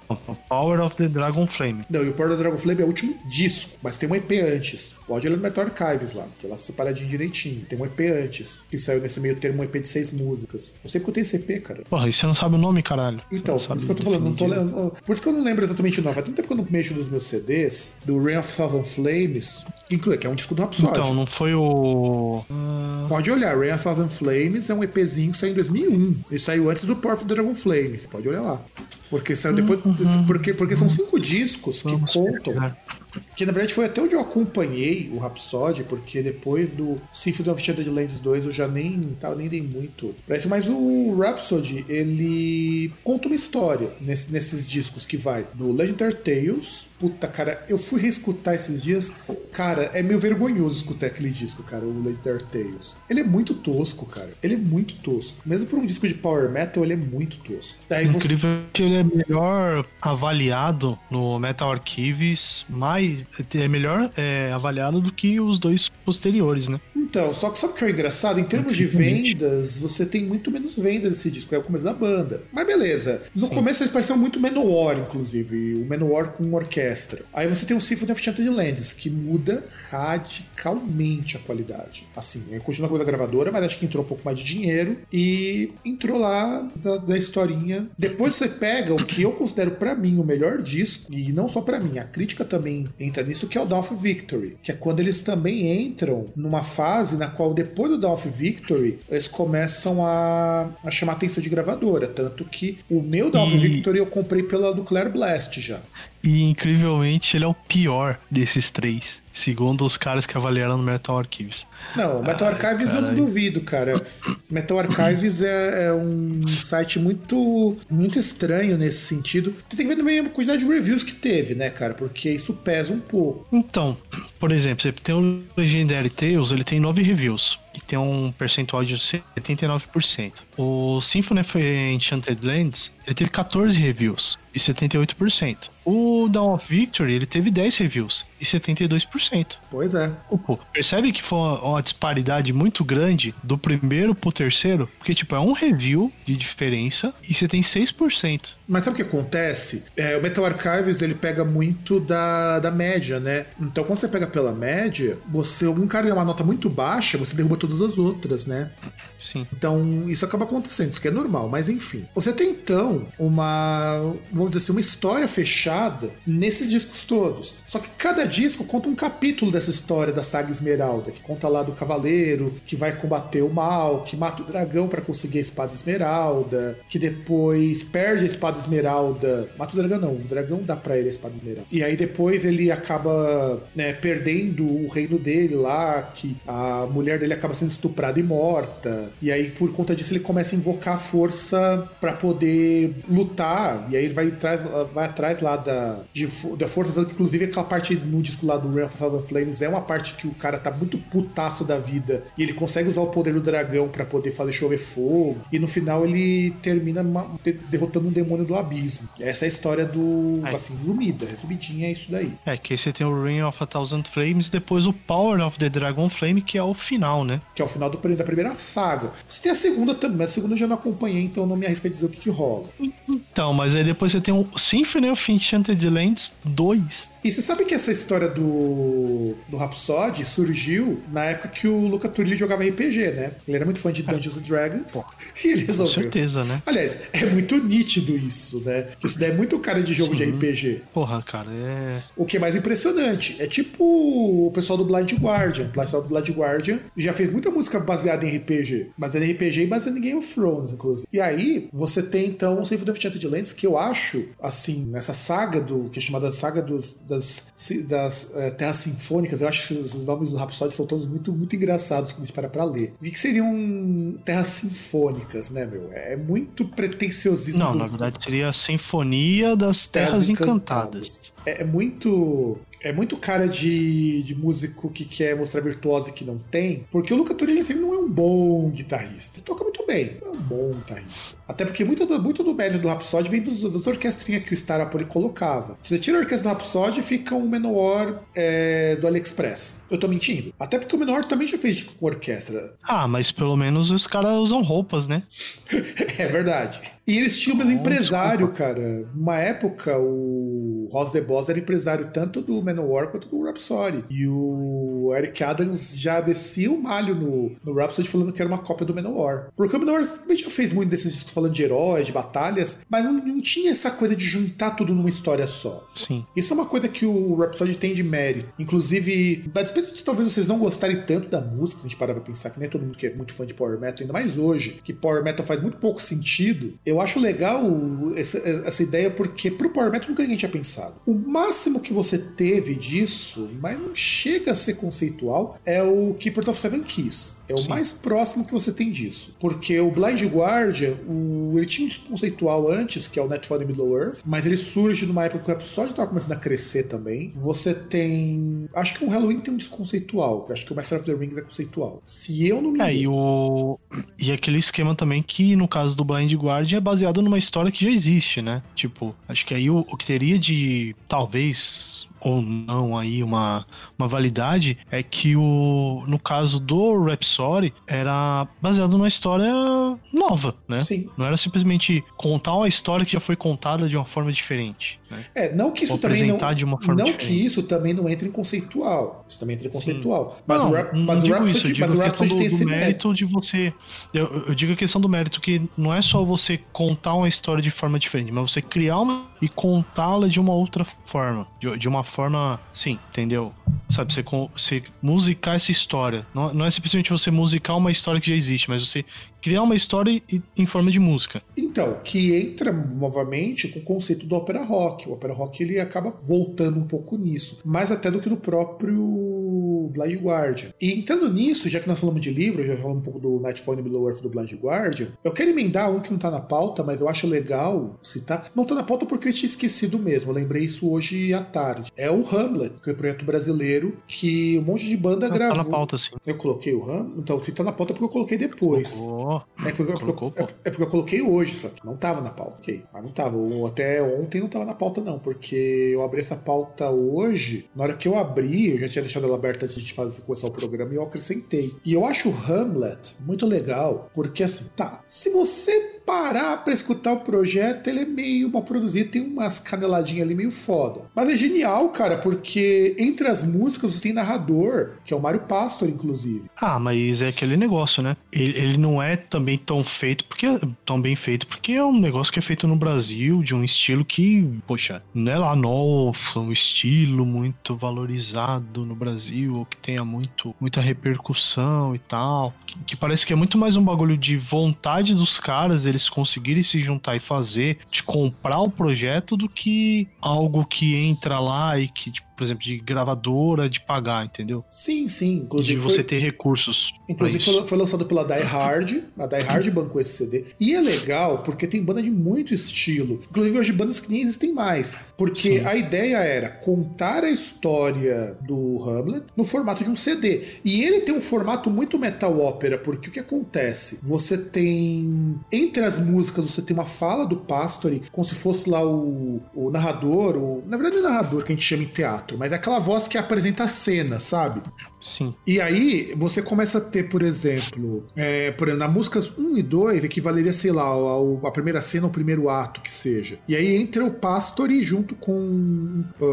Power of the Dragon Flame. Não, e o Power of the Dragon Flame é o último disco, mas tem um EP antes. Pode olhar no Metal Archives lá, que ela tá separadinho direitinho. Tem um EP antes, que saiu nesse meio termo um EP de seis músicas. Eu sei que eu tenho esse EP, cara. Porra, e você não sabe o nome, caralho? Então, por isso que eu tô falando, não tô. Por isso que eu não lembro exatamente o nome. Faz tanto tempo que eu não mexo nos meus CDs do Rain of Thousand Flames, que inclui, que é um disco do Rhapsody. Então, não foi o. Ah, Pode olhar, Rain of Thousand Flames é um EPzinho que saiu em 2001. Ele saiu antes do the Dragon Flames. Pode olhar lá. Porque saiu depois. Porque, porque são cinco discos que Vamos contam. pegar. Que na verdade foi até onde eu acompanhei o Rhapsody, porque depois do Symphony of Shattered Lands 2 eu já nem, tá, nem dei muito isso, mas o Rhapsody, ele conta uma história nesse, nesses discos que vai do Legendary Tales, Puta, cara, eu fui reescutar esses dias. Cara, é meio vergonhoso escutar aquele disco, cara, o Later Tales. Ele é muito tosco, cara. Ele é muito tosco. Mesmo por um disco de power metal, ele é muito tosco. Daí Incrível você... que ele é melhor avaliado no Metal Archives, mais é melhor é, avaliado do que os dois posteriores, né? Então, só que sabe o que é engraçado? Em termos de vendas, você tem muito menos venda desse disco, é o começo da banda. Mas beleza. No Sim. começo eles pareciam muito Menor, inclusive. O Menor com orquestra orquestra. Aí você tem o Symphony of Chanted Lands, que muda radicalmente a qualidade. Assim, continua com a gravadora, mas acho que entrou um pouco mais de dinheiro e entrou lá da, da historinha. Depois você pega o que eu considero para mim o melhor disco, e não só para mim, a crítica também entra nisso, que é o Dawn of Victory, que é quando eles também entram numa fase na qual depois do Dawn of Victory, eles começam a, a chamar atenção de gravadora, tanto que o meu Dawn of Victory eu comprei pela Nuclear Blast já. E incrivelmente ele é o pior desses três, segundo os caras que avaliaram no Metal Archives. Não, Metal Ai, Archives eu não duvido, cara. Metal Archives é, é, um site muito, muito estranho nesse sentido. Você tem que ver também a quantidade de reviews que teve, né, cara? Porque isso pesa um pouco. Então, por exemplo, você tem o Legendary Tales, ele tem nove reviews e tem um percentual de 79%. O Symphony of Enchanted Lands, ele teve 14 reviews e 78%. O Dawn of Victory, ele teve 10 reviews e 72%. Pois é. Percebe que foi uma disparidade muito grande do primeiro pro terceiro? Porque, tipo, é um review de diferença e você tem 6%. Mas sabe o que acontece? É, o Metal Archives, ele pega muito da, da média, né? Então, quando você pega pela média, você, um cara tem uma nota muito baixa, você derruba todas as outras, né? Sim. Então, isso acaba acontecendo, isso que é normal, mas enfim. Você tem então uma, vamos dizer assim, uma história fechada nesses discos todos. Só que cada disco conta um capítulo dessa história da saga Esmeralda, que conta lá do cavaleiro que vai combater o mal, que mata o dragão para conseguir a espada Esmeralda, que depois perde a espada Esmeralda. Mata o dragão não, o dragão dá pra ele a espada Esmeralda. E aí depois ele acaba né, perdendo o reino dele lá, que a mulher dele acaba sendo estuprada e morta. E aí, por conta disso, ele começa a invocar força para poder lutar. E aí ele vai atrás, vai atrás lá da, de, da força, inclusive aquela parte no disco lá do Realm Thousand Flames é uma parte que o cara tá muito putaço da vida. E ele consegue usar o poder do dragão para poder fazer chover fogo. E no final ele termina uma, derrotando um demônio do abismo. Essa é a história do. É. Assim, resumida. Resumidinha é isso daí. É, que você tem o Ring of a Thousand Flames e depois o Power of the Dragon Flame, que é o final, né? Que é o final do, da primeira saga. Você tem a segunda também, mas a segunda eu já não acompanhei, então não me arrisco a dizer o que, que rola. Então, mas aí depois você tem o Symphony of Enchanted Lands 2. E você sabe que essa história do, do Rhapsody surgiu na época que o Luca Turilli jogava RPG, né? Ele era muito fã de Dungeons and Dragons. Pô, e ele resolveu. Com certeza, né? Aliás, é muito nítido isso, né? Isso daí é muito cara de jogo Sim. de RPG. Porra, cara, é. O que é mais impressionante é tipo o pessoal do Blind Guardian. O pessoal do Blind Guardian já fez muita música baseada em RPG. Baseada em RPG e baseada em Game of Thrones, inclusive. E aí, você tem então o Symphony of Enchanted Lands, que eu acho, assim, nessa saga do. que é chamada Saga dos das, das é, Terras Sinfônicas, eu acho que esses, nomes do Rhapsody são todos muito, muito engraçados quando a gente para pra ler. O que, seriam Terras Sinfônicas, né, meu? É muito pretenciosismo. Não, do... na verdade seria a Sinfonia das Terras, Terras Encantadas. Encantadas. É, é muito é muito cara de, de músico que quer mostrar virtuose que não tem, porque o Luca Turilli não é um bom guitarrista. Toca muito bem, é um bom guitarrista. Até porque muito do, muito do mérito do Rhapsody vem dos, das orquestrinhas que o Star Apple colocava. Se você tira a orquestra do Rhapsody, fica um menor é, do AliExpress. Eu tô mentindo. Até porque o menor também já fez com orquestra. Ah, mas pelo menos os caras usam roupas, né? é verdade. E eles tinham o mesmo empresário, desculpa. cara. Uma época, o Ross The Boss era empresário tanto do Manowar quanto do Rhapsody. E o o Eric Adams já descia o malho no, no Rhapsody falando que era uma cópia do Manowar. Porque o Manowar também já fez muito desses discos falando de heróis, de batalhas, mas não, não tinha essa coisa de juntar tudo numa história só. Sim. Isso é uma coisa que o Rhapsody tem de mérito. Inclusive, da despeito de talvez vocês não gostarem tanto da música, se a gente parar pra pensar que nem todo mundo que é muito fã de Power Metal, ainda mais hoje, que Power Metal faz muito pouco sentido, eu acho legal essa, essa ideia porque pro Power Metal nunca ninguém tinha pensado. O máximo que você teve disso, mas não chega a ser conceitual, é o Keeper of Seven Keys. É o Sim. mais próximo que você tem disso. Porque o Blind Guardian, o, ele tinha um conceitual antes, que é o Netfall in Middle Earth, mas ele surge numa época que o episódio estava começando a crescer também. Você tem. Acho que o Halloween tem um desconceitual, que acho que o Master of the Rings é conceitual. Se eu não me É, e engano. o. E aquele esquema também que, no caso do Blind Guardian, é baseado numa história que já existe, né? Tipo, acho que aí o, o que teria de. Talvez. Ou não aí uma, uma validade é que o no caso do Rhapsody era baseado numa história nova, né? Sim. Não era simplesmente contar uma história que já foi contada de uma forma diferente. Né? É, não que isso Ou também não. de uma forma Não diferente. que isso também não entre em conceitual. Isso também entra em conceitual. Mas, não, o, Rap, não mas o digo isso, eu Rhapsody, digo mas o a questão Rhapsody tem do esse mérito. mérito de você. Eu, eu digo a questão do mérito, que não é só você contar uma história de forma diferente, mas você criar uma e contá-la de uma outra forma. De, de uma forma. Sim, entendeu? Sabe, você, você musicar essa história. Não, não é simplesmente você musicar uma história que já existe, mas você criar uma história em forma de música. Então, que entra novamente com o conceito do ópera rock. O ópera rock ele acaba voltando um pouco nisso, mais até do que no próprio Blind Guardian. E entrando nisso, já que nós falamos de livro, já falamos um pouco do Nightfall in Below Earth do Blind Guardian, eu quero emendar um que não tá na pauta, mas eu acho legal citar. Não tá na pauta porque eu tinha esquecido mesmo, eu lembrei isso hoje à tarde. É o Hamlet, que é um projeto brasileiro que um monte de banda Tá gravou. na pauta, assim. Eu coloquei o Hamlet, então se tá na pauta é porque eu coloquei depois. Colocou. É porque, é, porque, Colocou, é, é porque eu coloquei hoje, só que não tava na pauta. Ok, mas não tava. Até ontem não tava na pauta, não, porque eu abri essa pauta hoje. Na hora que eu abri, eu já tinha deixado ela aberta antes de fazer, começar o programa e eu acrescentei. E eu acho o Hamlet muito legal, porque assim, tá. Se você parar pra escutar o projeto, ele é meio mal produzido, tem umas caneladinhas ali meio foda. Mas é genial, cara, porque entre as músicas você tem narrador, que é o Mário Pastor, inclusive. Ah, mas é aquele negócio, né? Ele, ele não é também tão feito, porque tão bem feito, porque é um negócio que é feito no Brasil, de um estilo que, poxa, não é lá nossa, um estilo muito valorizado no Brasil, ou que tenha muito, muita repercussão e tal. Que, que parece que é muito mais um bagulho de vontade dos caras, eles conseguirem se juntar e fazer, de comprar o projeto, do que algo que entra lá e que, tipo, por exemplo, de gravadora, de pagar, entendeu? Sim, sim. de Inclusive, você foi- ter recursos. Inclusive foi, foi lançado pela Die Hard, a Die Hard bancou esse CD. E é legal porque tem banda de muito estilo. Inclusive hoje bandas que nem existem mais. Porque Sim. a ideia era contar a história do Hamlet no formato de um CD. E ele tem um formato muito metal ópera, porque o que acontece? Você tem. Entre as músicas, você tem uma fala do Pastori, como se fosse lá o, o narrador, o, na verdade não é narrador que a gente chama em teatro, mas é aquela voz que apresenta a cena, sabe? Sim. E aí, você começa a ter, por exemplo, é, por exemplo, na músicas 1 e 2, equivaleria, sei lá, ao- a primeira cena, ao primeiro ato que seja. E aí entra o Pastori junto com ah,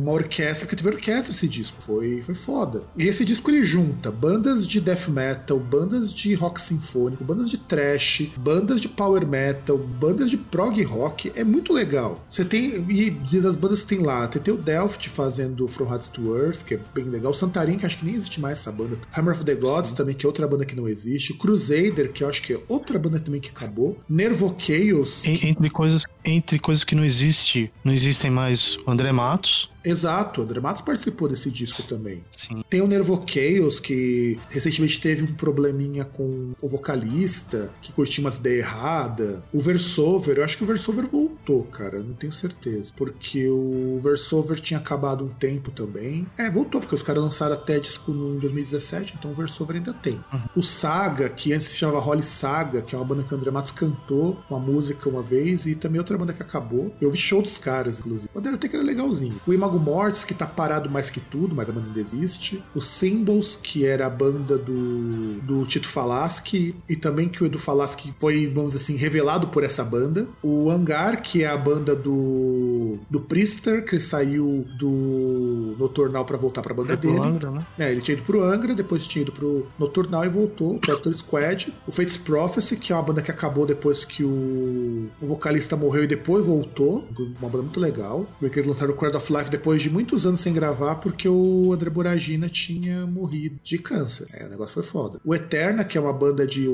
uma orquestra, que teve orquestra esse disco. Foi, foi foda. E esse disco ele junta bandas de death metal, bandas de rock sinfônico, bandas de trash, bandas de power metal, bandas de prog rock. É muito legal. Você tem. E das bandas que tem lá, tem, tem o Delphi fazendo From Hearts to Earth, que é bem legal. Santarin, que acho que nem existe mais essa banda. Hammer of the Gods também, que é outra banda que não existe. Crusader, que eu acho que é outra banda também que acabou. Nervo Chaos. En- Entre coisas, entre coisas que não existe, não existem mais o André Matos. Exato, o André Matos participou desse disco também. Sim. Tem o Nervo Chaos, que recentemente teve um probleminha com o vocalista, que curtiu umas ideias erradas. O Versover, eu acho que o Versover voltou, cara, não tenho certeza. Porque o Versover tinha acabado um tempo também. É, voltou, porque os caras lançaram até disco no, em 2017, então o Versover ainda tem. O Saga, que antes se chamava Holly Saga, que é uma banda que o André Matos cantou uma música uma vez, e também outra banda que acabou. Eu vi show dos caras, inclusive. O André até que era legalzinho. O Imago Mortis, que tá parado mais que tudo, mas a banda ainda existe. O Symbols, que era a banda do, do Tito Falaschi, e também que o Edu Falaschi foi, vamos dizer assim, revelado por essa banda. O Hangar, que é a banda do, do Priester, que saiu do Noturnal pra voltar pra banda É dele. Angra, né? É, ele tinha ido pro Angra, depois tinha ido pro Nocturnal e voltou, o Torture Squad. O Fates Prophecy, que é uma banda que acabou depois que o, o vocalista morreu e depois voltou. Uma banda muito legal. Porque eles lançaram o Cradle of Life depois de muitos anos sem gravar, porque o André Boragina tinha morrido de câncer. É, o negócio foi foda. O Eterna, que é uma banda de,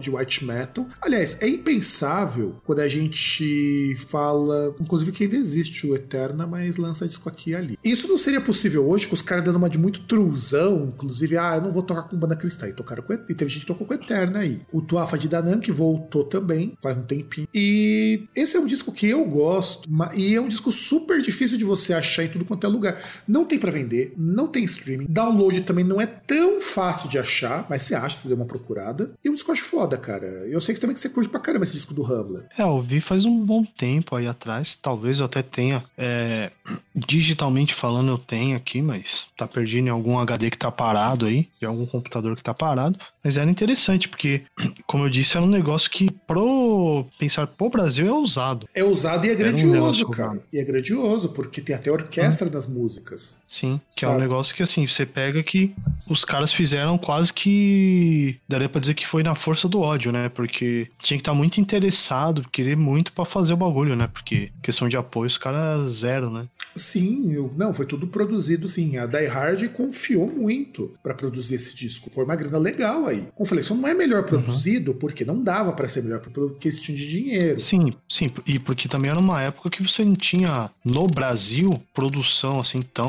de white metal. Aliás, é impensável quando a gente fala. Inclusive que ainda existe o Eterna, mas lança disco aqui e ali. Isso não seria possível hoje, com os caras dando uma de muito truzão, inclusive, ah, eu não vou tocar com banda cristã. E tocaram com e teve gente que tocou com Eterna aí. O Tuafa de Danan, que voltou também, faz um tempinho. E esse é um disco que eu gosto, e é um disco super difícil de você achar em tudo quanto é lugar. Não tem para vender, não tem streaming. Download também não é tão fácil de achar, mas você acha, se der uma procurada. E um disco eu acho foda, cara. Eu sei que também que você curte pra caramba esse disco do Hamlet. É, eu vi faz um bom tempo aí atrás. Talvez eu até tenha. É, digitalmente falando, eu tenho aqui, mas tá perdido em algum HD que tá parado aí, de algum computador que tá parado. Mas era interessante, porque, como eu disse, era um negócio que, pro pensar pro Brasil, é ousado. É ousado e é grandioso, um cara. E é grandioso, porque tem até orquestra hum. nas músicas. Sim, que sabe? é um negócio que, assim, você pega que os caras fizeram quase que. Daria pra dizer que foi na força do ódio, né? Porque tinha que estar tá muito interessado, querer muito para fazer o bagulho, né? Porque questão de apoio, os caras zero, né? Sim, eu, não, foi tudo produzido, sim. A Die Hard confiou muito para produzir esse disco. Foi uma grana legal aí. Como eu falei, isso não é melhor produzido uhum. porque não dava para ser melhor, porque eles tinham de dinheiro. Sim, sim. E porque também era uma época que você não tinha no Brasil produção assim tão.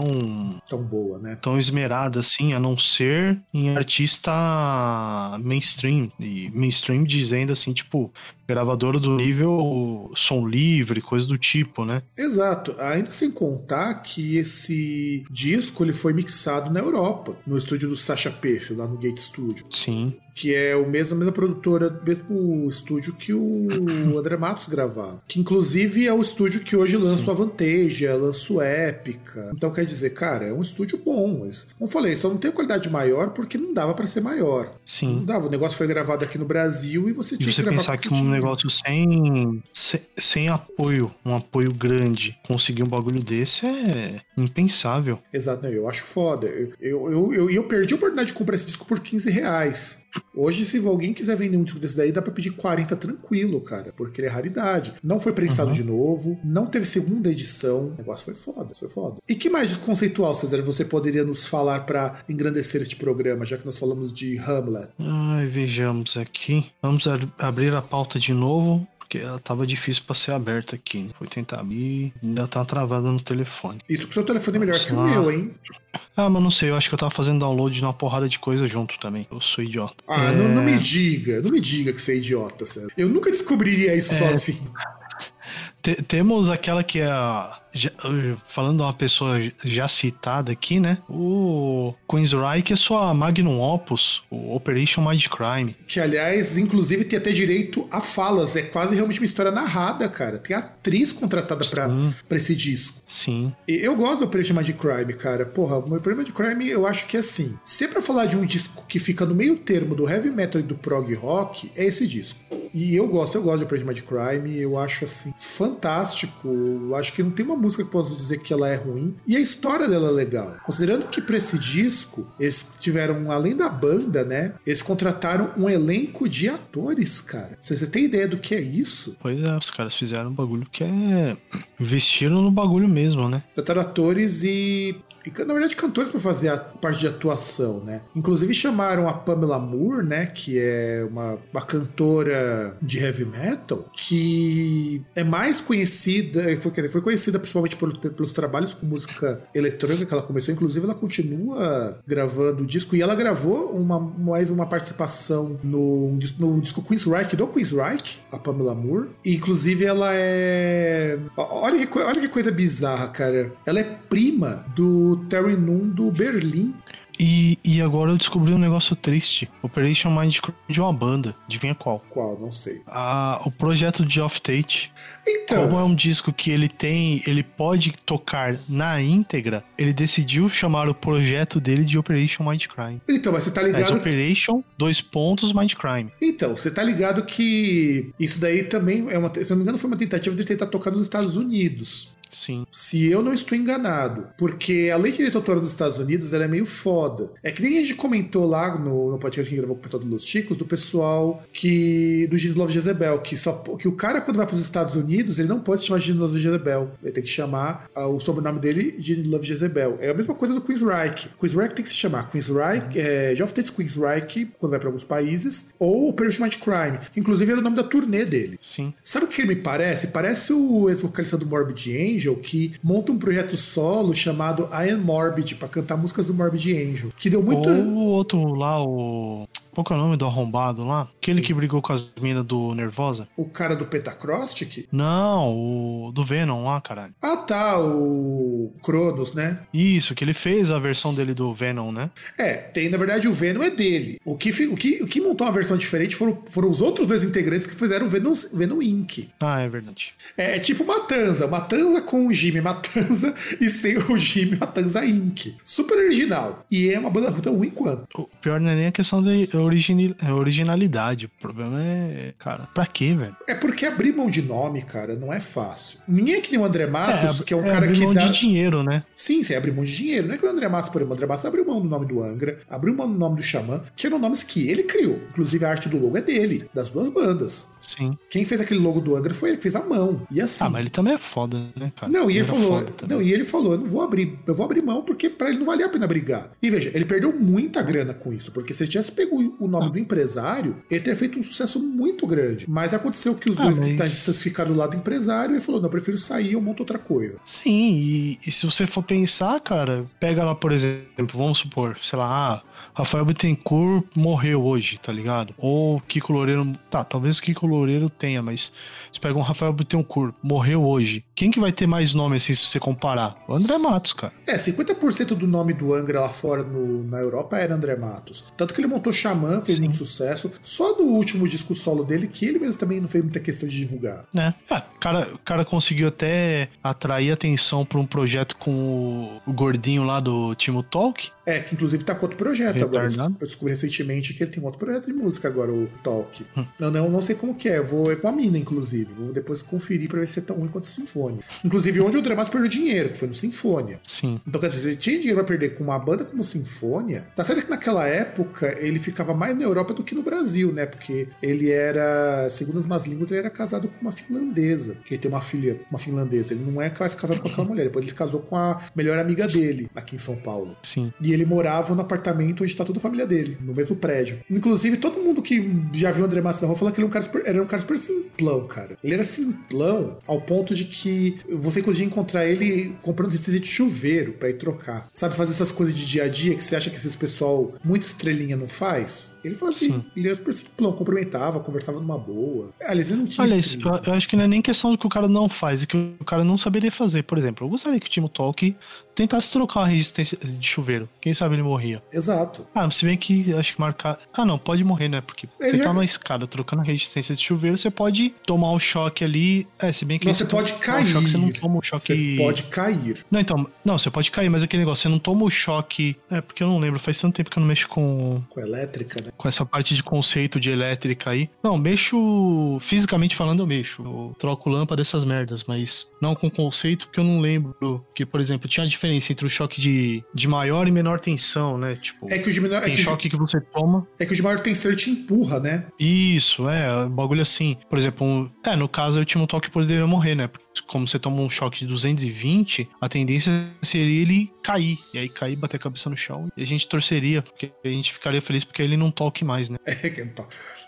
Tão boa, né? Tão esmerada assim, a não ser em artista mainstream. E mainstream dizendo assim, tipo, gravadora do nível som livre, coisa do tipo, né? Exato. Ainda sem contar que esse disco ele foi mixado na Europa, no estúdio do Sacha Peixe, lá no Gate Studio. Sim que é o mesmo, a mesma produtora, mesmo estúdio que o André Matos gravava. Que inclusive é o estúdio que hoje lança Sim. o Avanteja, lança o Épica. Então quer dizer, cara, é um estúdio bom. Como falei, só não tem qualidade maior porque não dava para ser maior. Sim. Não dava. O negócio foi gravado aqui no Brasil e você tinha e você que gravar. pensar que um negócio sem, sem, sem apoio, um apoio grande, conseguir um bagulho desse é impensável. Exato, eu acho foda. Eu, eu, eu, eu, eu perdi a oportunidade de comprar esse disco por 15 reais. Hoje, se alguém quiser vender um disco desse daí, dá pra pedir 40 tranquilo, cara, porque ele é raridade. Não foi prensado uhum. de novo, não teve segunda edição. O negócio foi foda, foi foda. E que mais conceitual, César, você poderia nos falar para engrandecer este programa, já que nós falamos de Hamlet? Ai, vejamos aqui. Vamos abrir a pauta de novo porque ela tava difícil para ser aberta aqui. Né? Fui tentar abrir, ainda tá travada no telefone. Isso que o seu telefone é melhor Vamos que o meu, hein? Ah, mas não sei, eu acho que eu tava fazendo download de uma porrada de coisa junto também. Eu sou idiota. Ah, é... não, não, me diga, não me diga que você é idiota, sério. Eu nunca descobriria isso é... sozinho. Temos aquela que é a já, falando de uma pessoa já citada aqui, né? O Queensryche é sua magnum opus, o Operation Mind Crime. Que, aliás, inclusive tem até direito a falas. É quase realmente uma história narrada, cara. Tem atriz contratada pra, pra esse disco. Sim. E eu gosto do Operation Mind Crime, cara. Porra, o Operation Mind Crime eu acho que é assim. Se é pra falar de um disco que fica no meio termo do heavy metal e do prog rock, é esse disco. E eu gosto, eu gosto de Operation Mind Crime. Eu acho, assim, fantástico. Eu acho que não tem uma música que posso dizer que ela é ruim. E a história dela é legal. Considerando que pra esse disco, eles tiveram, além da banda, né? Eles contrataram um elenco de atores, cara. Você tem ideia do que é isso? Pois é, os caras fizeram um bagulho que é. Investiram no bagulho mesmo, né? Contrataram atores e, na verdade, cantores para fazer a parte de atuação, né? Inclusive chamaram a Pamela Moore, né? Que é uma, uma cantora de heavy metal, que é mais conhecida, foi, foi conhecida principalmente por, pelos trabalhos com música eletrônica que ela começou. Inclusive, ela continua gravando o disco e ela gravou uma, mais uma participação no, no disco Queensryche, do Queensryche, a Pamela Moore. E, inclusive, ela é. Olha que, olha que coisa bizarra, cara. Ela é prima do Terry Nunn do Berlim. E, e agora eu descobri um negócio triste. Operation Mind de uma banda. Adivinha qual? Qual? Não sei. Ah, o projeto de Off Tate. Então. Como é um disco que ele tem, ele pode tocar na íntegra, ele decidiu chamar o projeto dele de Operation Mind Crime. Então, mas você tá ligado. Mas Operation, dois pontos, Mind Crime. Então, você tá ligado que isso daí também é uma. Se não me engano, foi uma tentativa de tentar tocar nos Estados Unidos. Sim. Se eu não estou enganado. Porque a lei de direito autoral dos Estados Unidos ela é meio foda. É que nem a gente comentou lá no, no podcast que gravou com o pessoal do Los Chicos, do pessoal que. do Gene Love Jezebel, que, só, que o cara, quando vai para os Estados Unidos, ele não pode se chamar Gene Love Jezebel. Ele tem que chamar uh, o sobrenome dele Gene Love Jezebel. É a mesma coisa do Queensryche. Queensryche tem que se chamar Queensryche, é, Geoff Tate Queensryche, quando vai para alguns países, ou o Punishment Crime. Inclusive era o nome da turnê dele. Sim. Sabe o que ele me parece? Parece o ex-vocalista do Morbid Angel que monta um projeto solo chamado I Am Morbid pra cantar músicas do Morbid Angel. Que deu muito. Ou o outro lá, o. Qual que é o nome do arrombado lá? Aquele que brigou com as minas do Nervosa? O cara do Petacrostic? Não, o do Venom lá, caralho. Ah tá, o Cronos, né? Isso, que ele fez a versão dele do Venom, né? É, tem, na verdade, o Venom é dele. O que, o que, o que montou uma versão diferente foram, foram os outros dois integrantes que fizeram o Venom, Venom Inc. Ah, é verdade. É, é tipo Matanza. Matanza com o Jimmy Matanza e sem o Jimmy Matanza Inc. Super original. E é uma banda tão ruim quanto. O pior não é nem a questão da origini- originalidade. O problema é, cara, pra quê, velho? É porque abrir mão de nome, cara, não é fácil. Ninguém é que nem o André Matos, ab- que é um é cara abrir que mão dá. de dinheiro, né? Sim, você abre mão de dinheiro. Não é que o André Matos, por exemplo, o André Matos abriu mão do nome do Angra, abriu mão do nome do Xamã, que eram nomes que ele criou. Inclusive a arte do logo é dele, das duas bandas. Sim. Quem fez aquele logo do Angra foi ele que fez a mão. E assim. Ah, mas ele também é foda, né, cara? Não, e ele era falou, não, e ele falou, eu não vou abrir, eu vou abrir mão porque pra ele não valia a pena brigar. E veja, ele perdeu muita grana com isso, porque se ele tivesse pego o nome Ah. do empresário, ele teria feito um sucesso muito grande. Mas aconteceu que os Ah, dois mas- guitarristas ficaram do lado do empresário e ele falou, não, eu prefiro sair, eu monto outra coisa. Sim, e, e se você for pensar, cara, pega lá, por exemplo, vamos supor, sei lá, ah, Rafael Bittencourt morreu hoje, tá ligado? Ou Kiko Loureiro. Tá, talvez o Kiko Loureiro tenha, mas pega um Rafael Bittencourt, morreu hoje. Quem que vai ter mais nome assim se você comparar? O André Matos, cara. É, 50% do nome do Angra lá fora no- na Europa era André Matos. Tanto que ele montou Xamã, fez Sim. muito sucesso. Só do último disco solo dele, que ele mesmo também não fez muita questão de divulgar. Né? O cara, o cara conseguiu até atrair atenção pra um projeto com o, o gordinho lá do Timo Talk. É, que inclusive tá com outro projeto agora. Retardado. Eu descobri recentemente que ele tem um outro projeto de música agora, o Talk. Hum. Não, não, não sei como que é. Eu Vou, é com a mina, inclusive. Vou depois conferir pra ver se é tão ruim quanto Sinfônia. Inclusive, onde o Dramatis perdeu dinheiro, que foi no Sinfônia. Sim. Então, quer dizer, ele tinha dinheiro pra perder com uma banda como Sinfônia, tá certo que naquela época ele ficava mais na Europa do que no Brasil, né? Porque ele era, segundo as más línguas, ele era casado com uma finlandesa. Que ele tem uma filha, uma finlandesa. Ele não é quase casado com aquela mulher. Depois ele casou com a melhor amiga dele, aqui em São Paulo. Sim. E ele morava no apartamento onde tá toda a família dele, no mesmo prédio. Inclusive, todo mundo que já viu o André Matos na rua fala que ele era um cara super, era um cara super simplão, cara. Ele era simplão ao ponto de que você conseguia encontrar ele comprando resistência de chuveiro pra ir trocar. Sabe, fazer essas coisas de dia a dia que você acha que esses pessoal muito estrelinha não faz? Ele fazia. Sim. Ele era super simplão, cumprimentava, conversava numa boa. Aliás, ele não tinha Olha, isso, eu, eu acho que não é nem questão do que o cara não faz, é que o cara não saberia fazer. Por exemplo, eu gostaria que o Timo Talk tentasse trocar uma resistência de chuveiro. Quem sabe ele morria. Exato. Ah, se bem que acho que marcar. Ah, não, pode morrer, né? Porque Ele você tá é- na escada trocando a resistência de chuveiro, você pode tomar um choque ali. É, se bem que. Não, você pode cair. choque, você não toma o choque. Você pode cair. Não, então, não, você pode cair, mas aquele negócio, você não toma o choque. É, porque eu não lembro, faz tanto tempo que eu não mexo com, Com elétrica, né? com essa parte de conceito de elétrica aí. Não, mexo. Fisicamente falando, eu mexo. Eu troco lâmpada dessas merdas, mas não com conceito, porque eu não lembro que, por exemplo, tinha a diferença entre o choque de, de maior e menor tensão, né? Tipo, É que o de menor. É tem que, o de- choque que você toma. é que o de maior tensor te empurra, né? Isso, é, um bagulho assim. Por exemplo, um, é, no caso tinha um toque poderia morrer, né? Como você toma um choque de 220, a tendência seria ele cair. E aí cair, bater a cabeça no chão. E a gente torceria, porque a gente ficaria feliz porque ele não toque mais, né? É.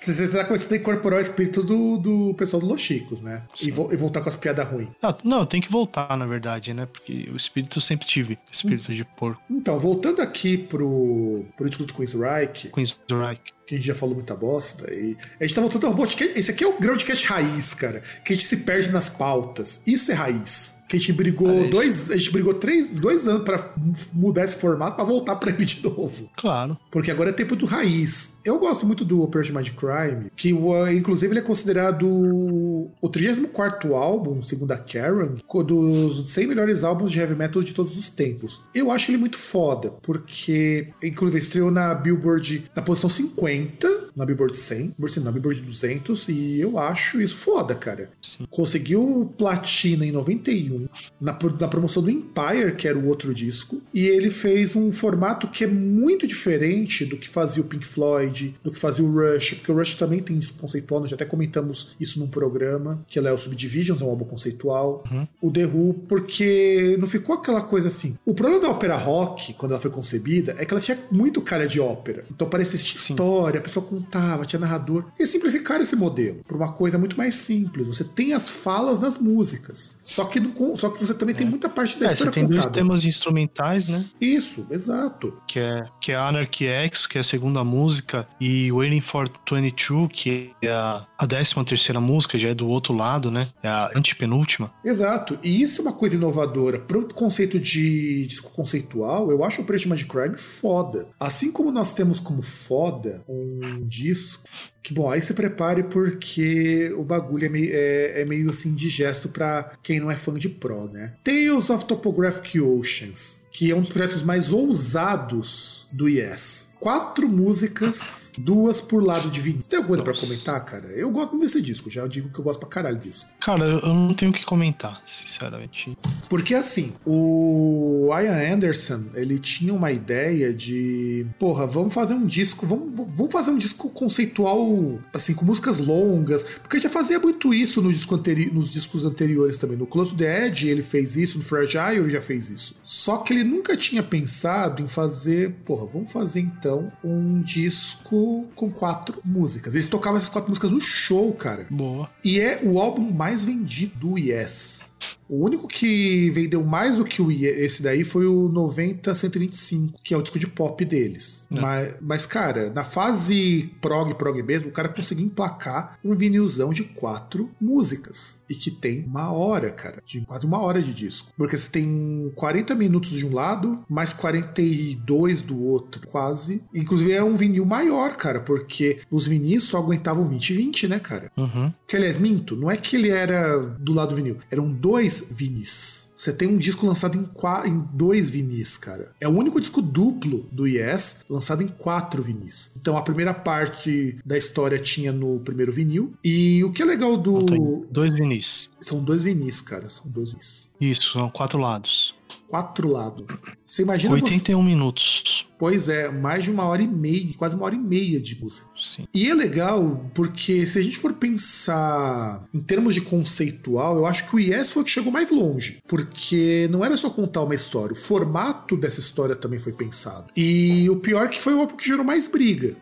Você tá começando a incorporar o espírito do, do pessoal do Los Chicos, né? E, vo- e voltar com as piadas ruins. Ah, não, tem que voltar, na verdade, né? Porque o espírito eu sempre tive. Espírito de porco. Então, voltando aqui pro, pro disco do Queensryche, Queensryche. que a gente já falou muita bosta, e a gente tá voltando ao podcast. Esse aqui é o Groundcast raiz, cara. Que a gente se perde nas pautas. Isso é raiz. Que a gente brigou Olha isso. dois. A gente brigou três, dois anos pra mudar esse formato pra voltar pra ele de novo. Claro. Porque agora é tempo do raiz. Eu gosto muito do Operation Mind Crime, que inclusive ele é considerado o 34 álbum, segundo a Karen, dos 100 melhores álbuns de heavy metal de todos os tempos. Eu acho ele muito foda, porque inclusive estreou na Billboard na posição 50, na Billboard 100, Billboard 100, na Billboard 200, e eu acho isso foda, cara. Sim. Conseguiu platina em 91, 1, na, na promoção do Empire, que era o outro disco, e ele fez um formato que é muito diferente do que fazia o Pink Floyd, do que fazia o Rush, porque o Rush também tem disco conceitual, nós já até comentamos isso num programa, que é o Subdivisions, é um álbum conceitual. Uhum. O The Who, porque não ficou aquela coisa assim. O problema da ópera rock, quando ela foi concebida, é que ela tinha muito cara de ópera. Então parecia história, a pessoa contava, tinha narrador. Eles simplificaram esse modelo para uma coisa muito mais simples. Você tem as falas nas músicas. Só que, no, só que você também é. tem muita parte da é, história você tem contada. dois temas instrumentais, né? Isso, exato. Que é, que é Anarchy X, que é a segunda música, e Waiting for 22, que é a, a décima terceira música, já é do outro lado, né? É a antepenúltima. Exato. E isso é uma coisa inovadora. Para o conceito de disco conceitual, eu acho o Preço de Crime foda. Assim como nós temos como foda um disco que bom, aí se prepare porque o bagulho é meio, é, é meio assim digesto para quem não é fã de Pro, né? Tales of Topographic Oceans, que é um dos projetos mais ousados do Yes quatro músicas, duas por lado de vinil. Você tem alguma coisa pra comentar, cara? Eu gosto muito desse disco, já digo que eu gosto pra caralho disso. Cara, eu não tenho o que comentar, sinceramente. Porque assim, o Ian Anderson, ele tinha uma ideia de, porra, vamos fazer um disco, vamos, vamos fazer um disco conceitual, assim, com músicas longas, porque ele já fazia muito isso no disco anteri nos discos anteriores também. No Close to the Edge ele fez isso, no Fragile ele já fez isso. Só que ele nunca tinha pensado em fazer, porra, vamos fazer então então um disco com quatro músicas. Eles tocavam essas quatro músicas no show, cara. Boa. E é o álbum mais vendido do Yes. O único que vendeu mais do que o, esse daí foi o 90-125, que é o disco de pop deles. É. Mas, mas, cara, na fase prog, prog mesmo, o cara conseguiu emplacar um vinilzão de quatro músicas. E que tem uma hora, cara. De quase uma hora de disco. Porque você tem 40 minutos de um lado, mais 42 do outro, quase. Inclusive é um vinil maior, cara, porque os vinis só aguentavam 20 e 20, né, cara? Uhum. Que aliás, minto, não é que ele era do lado do vinil, eram dois dois vinis. Você tem um disco lançado em, quatro, em dois vinis, cara. É o único disco duplo do Yes lançado em quatro vinis. Então a primeira parte da história tinha no primeiro vinil. E o que é legal do. Dois vinis. São dois vinis, cara. São dois vinis. Isso, são quatro lados quatro lados. Você imagina 81 você... minutos. Pois é, mais de uma hora e meia, quase uma hora e meia de música. Sim. E é legal porque se a gente for pensar em termos de conceitual, eu acho que o Yes foi o que chegou mais longe. Porque não era só contar uma história, o formato dessa história também foi pensado. E o pior é que foi o álbum que gerou mais briga.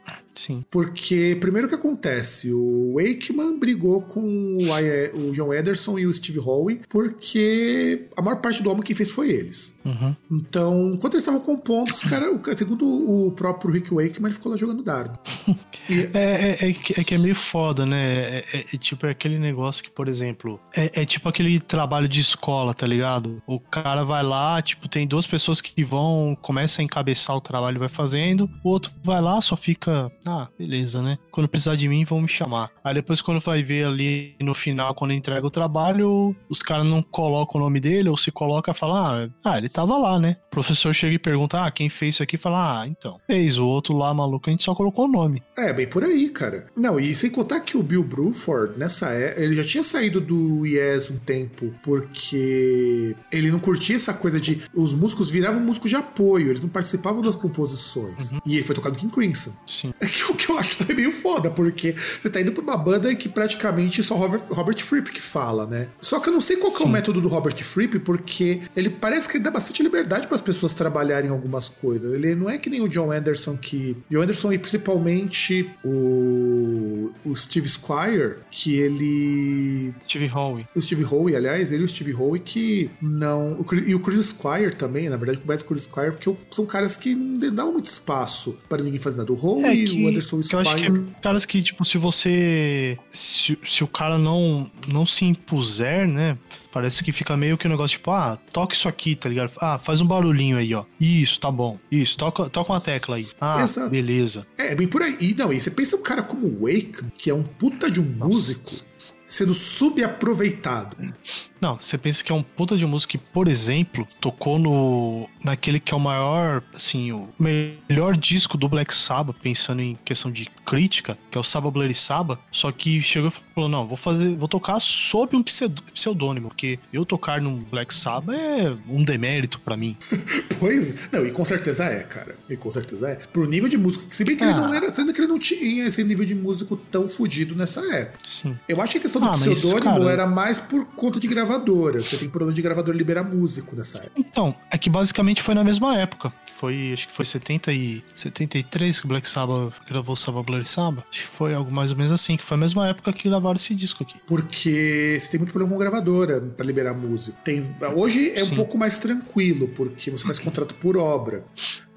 Sim. Porque, primeiro que acontece, o Wakeman brigou com o, o John Ederson e o Steve Howe, porque a maior parte do álbum quem fez foi eles. Uhum. Então, enquanto eles estavam compondo, os caras, segundo o próprio Rick Wakeman, ele ficou lá jogando dardo. E... É, é, é, é, que é meio foda, né? É, é, é, tipo, é aquele negócio que, por exemplo, é, tipo aquele trabalho de escola, tá ligado? O cara vai lá, tipo, tem duas pessoas que vão, começa a encabeçar o trabalho vai fazendo, o outro vai lá, só fica, ah, beleza, né? Quando precisar de mim, vão me chamar. Aí depois, quando vai ver ali no final, quando entrega o trabalho, os caras não colocam o nome dele, ou se coloca e fala, ah, ah ele tava lá, né? O professor chega e pergunta: ah, quem fez isso aqui? Fala: ah, então. Fez. O outro lá, maluco, a gente só colocou o nome. É, bem por aí, cara. Não, e sem contar que o Bill Bruford, nessa época, ele já tinha saído do Yes um tempo, porque ele não curtia essa coisa de. Os músicos viravam músicos de apoio, eles não participavam das composições. Uhum. E ele foi tocado King Crimson. Sim. É que o que eu acho também meio foda, porque você tá indo pra uma banda que praticamente só Robert, Robert Fripp que fala, né? Só que eu não sei qual é o método do Robert Fripp, porque ele parece que ele dá bastante liberdade para as pessoas trabalharem algumas coisas. Ele não é que nem o John Anderson, que. John Anderson e principalmente o, o Steve Squire, que ele. Steve Howe. O Steve Howe, aliás, ele e o Steve Howe que não. O, e o Chris Squire também, na verdade, começa com o Chris Squire, porque são caras que não dão muito espaço para ninguém fazer nada. O Howe é e o Anderson Squire. Eu acho que é caras que, tipo, se você. Se, se o cara não, não se impuser, né? Parece que fica meio que um negócio tipo, ah, toca isso aqui, tá ligado? Ah, faz um barulhinho aí, ó. Isso, tá bom. Isso, toca, toca uma tecla aí. Ah, Exato. beleza. É, bem por aí. E não, e você pensa um cara como o Wake, que é um puta de um Nossa. músico sendo subaproveitado. Não, você pensa que é um puta de música que, por exemplo, tocou no naquele que é o maior, assim, o melhor disco do Black Sabbath, pensando em questão de crítica, que é o Saba Bloody Saba, só que chegou e falou: "Não, vou fazer, vou tocar sob um pseudônimo, porque eu tocar no Black Sabbath é um demérito para mim". pois, não, e com certeza é, cara. E com certeza é. Pro nível de músico, se bem que ah. ele não era, tanto que ele não tinha esse nível de músico tão fodido nessa época. Sim. Eu acho que a questão do ah, pseudônimo cara... era mais por conta de gravadora. Você tem problema de gravadora liberar músico nessa época. Então, é que basicamente foi na mesma época. Foi, acho que foi 70 e 73 que o Black Sabbath gravou Sabbath Bloody Sabbath. Acho que foi algo mais ou menos assim, que foi a mesma época que gravaram esse disco aqui. Porque você tem muito problema com gravadora para liberar música. Tem, hoje é Sim. um pouco mais tranquilo, porque você faz contrato por obra.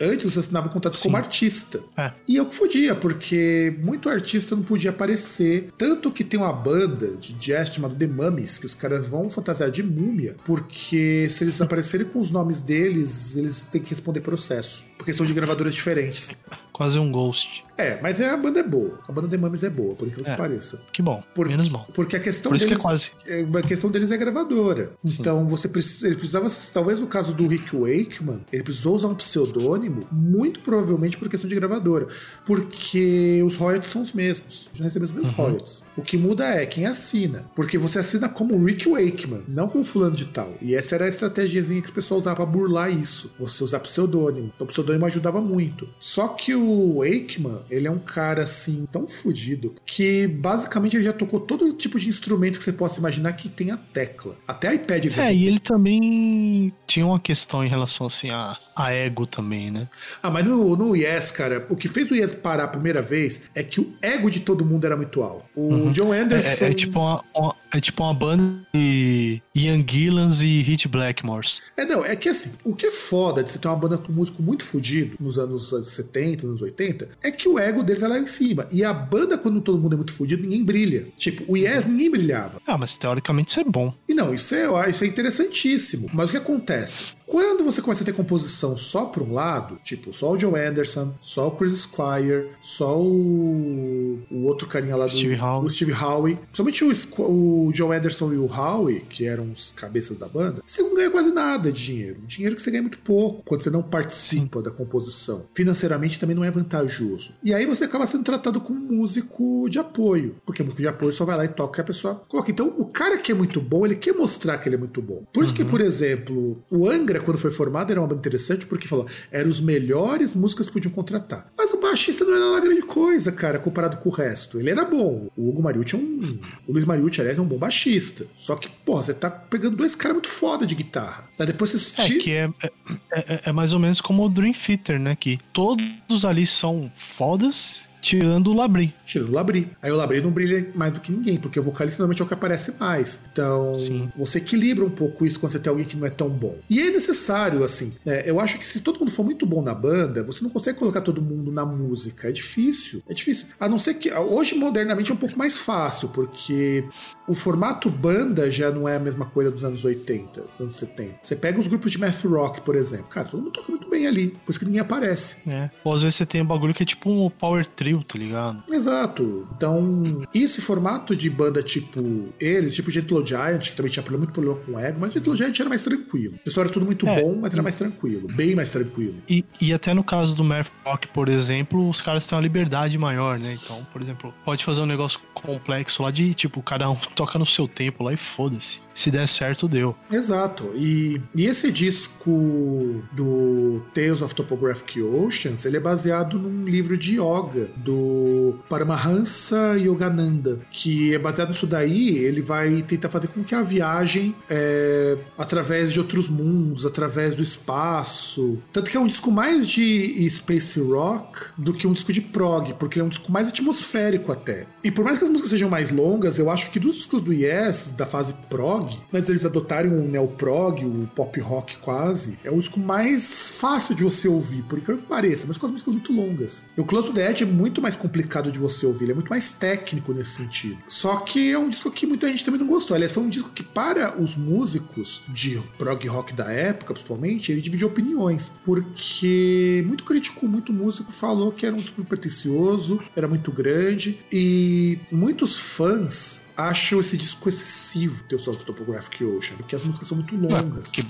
Antes você assinava um contrato Sim. como artista. É. E eu que fodia, porque muito artista não podia aparecer. Tanto que tem uma banda de jazz chamada The Mummies, que os caras vão fantasiar de múmia, porque se eles aparecerem com os nomes deles, eles têm que responder processo. Porque são de gravadoras diferentes. Quase um ghost. É, mas é, a banda é boa. A banda de Mames é boa, por incrível é, que pareça. Que bom. Por, menos mal. Porque a questão por deles. Que é quase. É, a questão deles é gravadora. Sim. Então você precisa. Ele precisava. Talvez no caso do Rick Wakeman, ele precisou usar um pseudônimo, muito provavelmente por questão de gravadora. Porque os royalties são os mesmos. Já recebemos os mesmos uhum. royalties. O que muda é quem assina. Porque você assina como Rick Wakeman, não como fulano de tal. E essa era a estratégiazinha que o pessoal usava pra burlar isso. Você usar pseudônimo. Então o pseudônimo ajudava muito. Só que o Wakeman, ele é um cara assim, tão fodido, que basicamente ele já tocou todo tipo de instrumento que você possa imaginar que tem a tecla. Até iPad ele É, e ele também tinha uma questão em relação assim a, a ego também, né? Ah, mas no, no Yes, cara, o que fez o Yes parar a primeira vez é que o ego de todo mundo era muito alto. O uhum. John Anderson. É, é, é tipo uma, uma, é tipo uma banda de Ian Gillans e Hit Blackmores. É, não, é que assim, o que é foda de você ter uma banda com músico muito fodido nos anos 70, anos 80, é que o ego deles é lá em cima. E a banda, quando todo mundo é muito fodido, ninguém brilha. Tipo, o Yes ninguém brilhava. Ah, mas teoricamente isso é bom. E não, isso é, isso é interessantíssimo. Mas o que acontece? Quando você começa a ter composição só por um lado, tipo, só o Joe Anderson, só o Chris Squire, só o, o outro carinha lá do Steve Howe. o Steve Howe, somente o, o Joe Anderson e o Howe, que eram os cabeças da banda, você não ganha quase nada de dinheiro. Dinheiro que você ganha muito pouco quando você não participa Sim. da composição. Financeiramente também não é vantajoso. E aí você acaba sendo tratado como músico de apoio, porque músico de apoio só vai lá e toca e a pessoa coloca. Então, o cara que é muito bom, ele quer mostrar que ele é muito bom. Por isso que, uhum. por exemplo, o Angra Angra, quando foi formado, era uma banda interessante porque falou, eram os melhores músicas que podiam contratar. Mas o baixista não era uma grande coisa, cara, comparado com o resto. Ele era bom. O Hugo Mariucci é um. O Luiz Mariucci, aliás, é um bom baixista. Só que, pô, você tá pegando dois caras muito foda de guitarra. Aí depois você É, que é, é, é, é mais ou menos como o Dream Theater, né? Que todos ali são fodas tirando o Labri. Tirando o Labri. Aí o Labri não brilha mais do que ninguém, porque o vocalista normalmente é o que aparece mais. Então, Sim. você equilibra um pouco isso quando você tem alguém que não é tão bom. E é necessário, assim. Né? Eu acho que se todo mundo for muito bom na banda, você não consegue colocar todo mundo na música. É difícil. É difícil. A não ser que. Hoje, modernamente, é um pouco mais fácil, porque o formato banda já não é a mesma coisa dos anos 80, dos anos 70. Você pega os grupos de math rock, por exemplo. Cara, todo mundo toca muito bem ali. Por isso que ninguém aparece. É. Ou às vezes você tem um bagulho que é tipo um power trio, tá ligado? Exato. Então, esse formato de banda tipo eles, tipo Gentle Giant, que também tinha muito problema com ego, mas Gentle Giant era mais tranquilo. O pessoal era tudo muito é. bom, mas era mais tranquilo. Bem mais tranquilo. E, e até no caso do math rock, por exemplo, os caras têm uma liberdade maior, né? Então, por exemplo, pode fazer um negócio complexo lá de, tipo, cada um toca no seu tempo lá e foda-se. Se der certo, deu. Exato. E, e esse disco do Tales of Topographic Oceans, ele é baseado num livro de yoga do Paramahansa Yogananda, que é baseado nisso daí, ele vai tentar fazer com que a viagem é, através de outros mundos, através do espaço. Tanto que é um disco mais de space rock do que um disco de prog, porque é um disco mais atmosférico até. E por mais que as músicas sejam mais longas, eu acho que dos discos do Yes, da fase prog, mas eles adotarem o neoprog, o pop rock quase, é o disco mais fácil de você ouvir, por incrível que pareça, mas com as músicas muito longas. O Close to the Edge é muito mais complicado de você ouvir, ele é muito mais técnico nesse sentido. Só que é um disco que muita gente também não gostou. Aliás, foi um disco que, para os músicos de prog rock da época, principalmente, ele dividiu opiniões, porque muito crítico, muito músico falou que era um disco pretencioso, era muito grande, e muitos fãs acham esse disco excessivo, Tales of Topographic Ocean, porque as músicas são muito longas. Que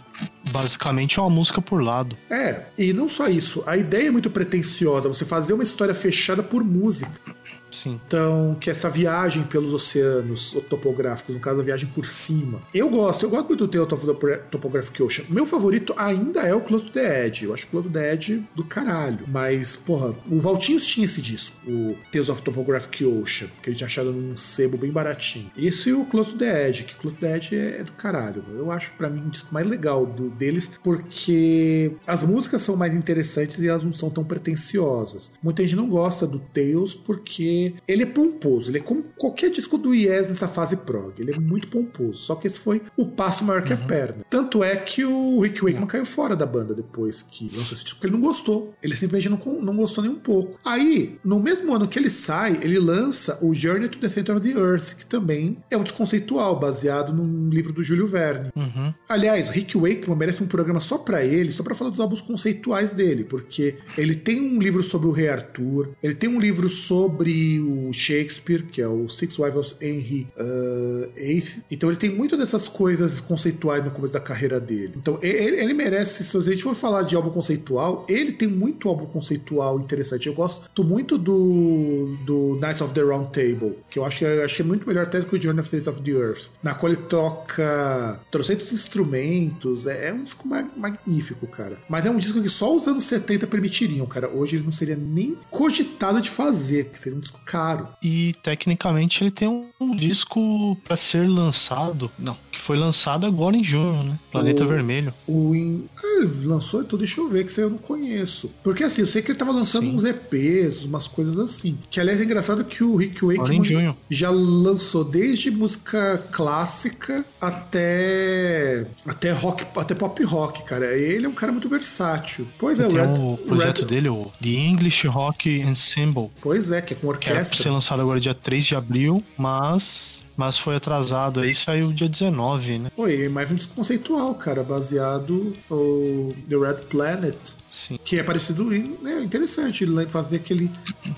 basicamente é uma música por lado. É, e não só isso, a ideia é muito pretensiosa, você fazer uma história fechada por música. Sim. Então, que essa viagem pelos oceanos topográficos, no caso, a viagem por cima. Eu gosto, eu gosto muito do Tale of the Topographic Ocean. Meu favorito ainda é o Close to the Edge. Eu acho o Close to the Edge do caralho. Mas, porra, o Valtinhos tinha esse disco, o Tales of Topographic Ocean, que ele tinha achado num sebo bem baratinho. Isso e o Close to the Edge, que Close to the Edge é, do caralho. Eu acho, para mim, o disco mais legal do, deles, porque as músicas são mais interessantes e elas não são tão pretensiosas. Muita gente não gosta do Tales porque ele é pomposo, ele é como qualquer disco do Yes nessa fase prog, ele é muito pomposo, só que esse foi o passo maior que a uhum. perna. Tanto é que o Rick Wakeman caiu fora da banda depois que lançou esse disco, porque ele não gostou, ele simplesmente não, não gostou nem um pouco. Aí, no mesmo ano que ele sai, ele lança o Journey to the Center of the Earth, que também é um desconceitual, baseado num livro do Júlio Verne. Uhum. Aliás, o Rick Wakeman merece um programa só para ele, só para falar dos álbuns conceituais dele, porque ele tem um livro sobre o Rei Arthur, ele tem um livro sobre o Shakespeare, que é o Six Wives Henry uh, VIII. Então ele tem muito dessas coisas conceituais no começo da carreira dele. Então ele, ele, merece, se a gente for falar de álbum conceitual, ele tem muito álbum conceitual interessante. Eu gosto muito do, do Knights of the Round Table, que eu acho que, acho que é muito melhor até do que o Journey of the of the Earth, na qual ele toca trocentos instrumentos. É, é um disco magnífico, cara. Mas é um disco que só os anos 70 permitiriam, cara. Hoje ele não seria nem cogitado de fazer, porque seria um disco caro. E tecnicamente ele tem um, um disco para ser lançado, não, que foi lançado agora em junho, né? Planeta o, Vermelho. O in... ah, ele lançou, então deixa eu ver que isso eu não conheço. Porque assim, eu sei que ele tava lançando Sim. uns EPs, umas coisas assim. Que aliás é engraçado que o Rick Wakeman já lançou desde música clássica até até rock, até pop rock, cara. Ele é um cara muito versátil. Pois é, o, Red, o projeto Red... dele, o The English Rock Ensemble. Pois é, que é com orquestra era pra ser lançado agora dia 3 de abril, mas mas foi atrasado aí, saiu dia 19, né? Oi, mais um desconceitual, cara, baseado no The Red Planet, Sim. Que é parecido, né, interessante ele fazer que ele,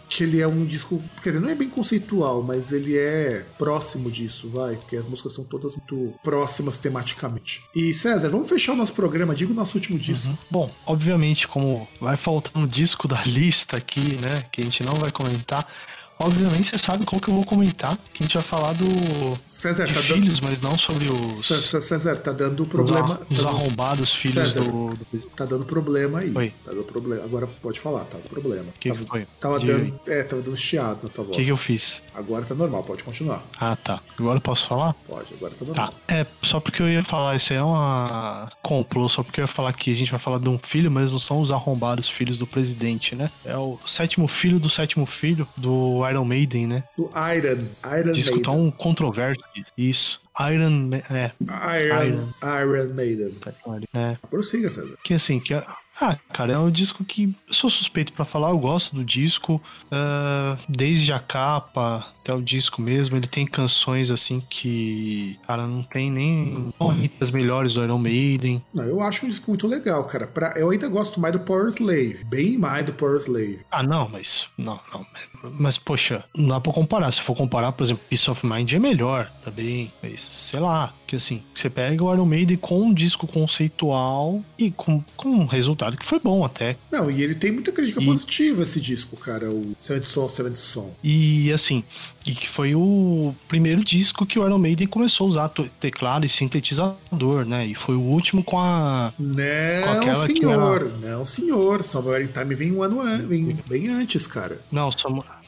que ele é um disco, quer dizer, não é bem conceitual, mas ele é próximo disso, vai, porque as músicas são todas muito próximas tematicamente. E César, vamos fechar o nosso programa, diga o nosso último disco. Uhum. Bom, obviamente, como vai faltar um disco da lista aqui, né, que a gente não vai comentar, Obviamente você sabe qual que eu vou comentar, que a gente vai falar do César, tá filhos, dando... mas não sobre os César, tá dando problema. Os, tá arrombados filhos César, do, Tá dando problema aí. Oi. Tá dando problema. Agora pode falar, tá dando problema. Que tava, foi? Tava de... dando, é, tava dando chiado na tua voz. O que, que eu fiz? Agora tá normal, pode continuar. Ah, tá. Agora eu posso falar? Pode, agora tá normal. Tá. É, só porque eu ia falar, isso aí é uma complô, só porque eu ia falar que a gente vai falar de um filho, mas não são os arrombados filhos do presidente, né? É o sétimo filho do sétimo filho do Iron Maiden, né? Do Iron. Iron Disco Maiden. tão controverso. Isso. Iron, é. Iron, Iron, Iron Maiden. É. Prossiga, César. Que assim, que ah, cara, é um disco que eu sou suspeito para falar, eu gosto do disco, uh, desde a capa até o disco mesmo, ele tem canções assim que, cara, não tem nem as melhores do Iron Maiden. Não, eu acho um disco muito legal, cara. Pra, eu ainda gosto mais do Power Slave, bem mais do Power Slave. Ah, não, mas não, não, mas poxa, não dá para comparar. Se for comparar, por exemplo, Peace of Mind é melhor também, mas sei lá, que assim, você pega o Iron Maiden com um disco conceitual e com, com um resultado que foi bom até. Não, e ele tem muita crítica e... positiva esse disco, cara, o Seven Soul, Seven Soul. E assim, e que foi o primeiro disco que o Iron Maiden começou a usar teclado e sintetizador, né? E foi o último com a. Não, com senhor, era... não, senhor. Somewhere in Time vem um ano an... vem bem antes, cara. Não,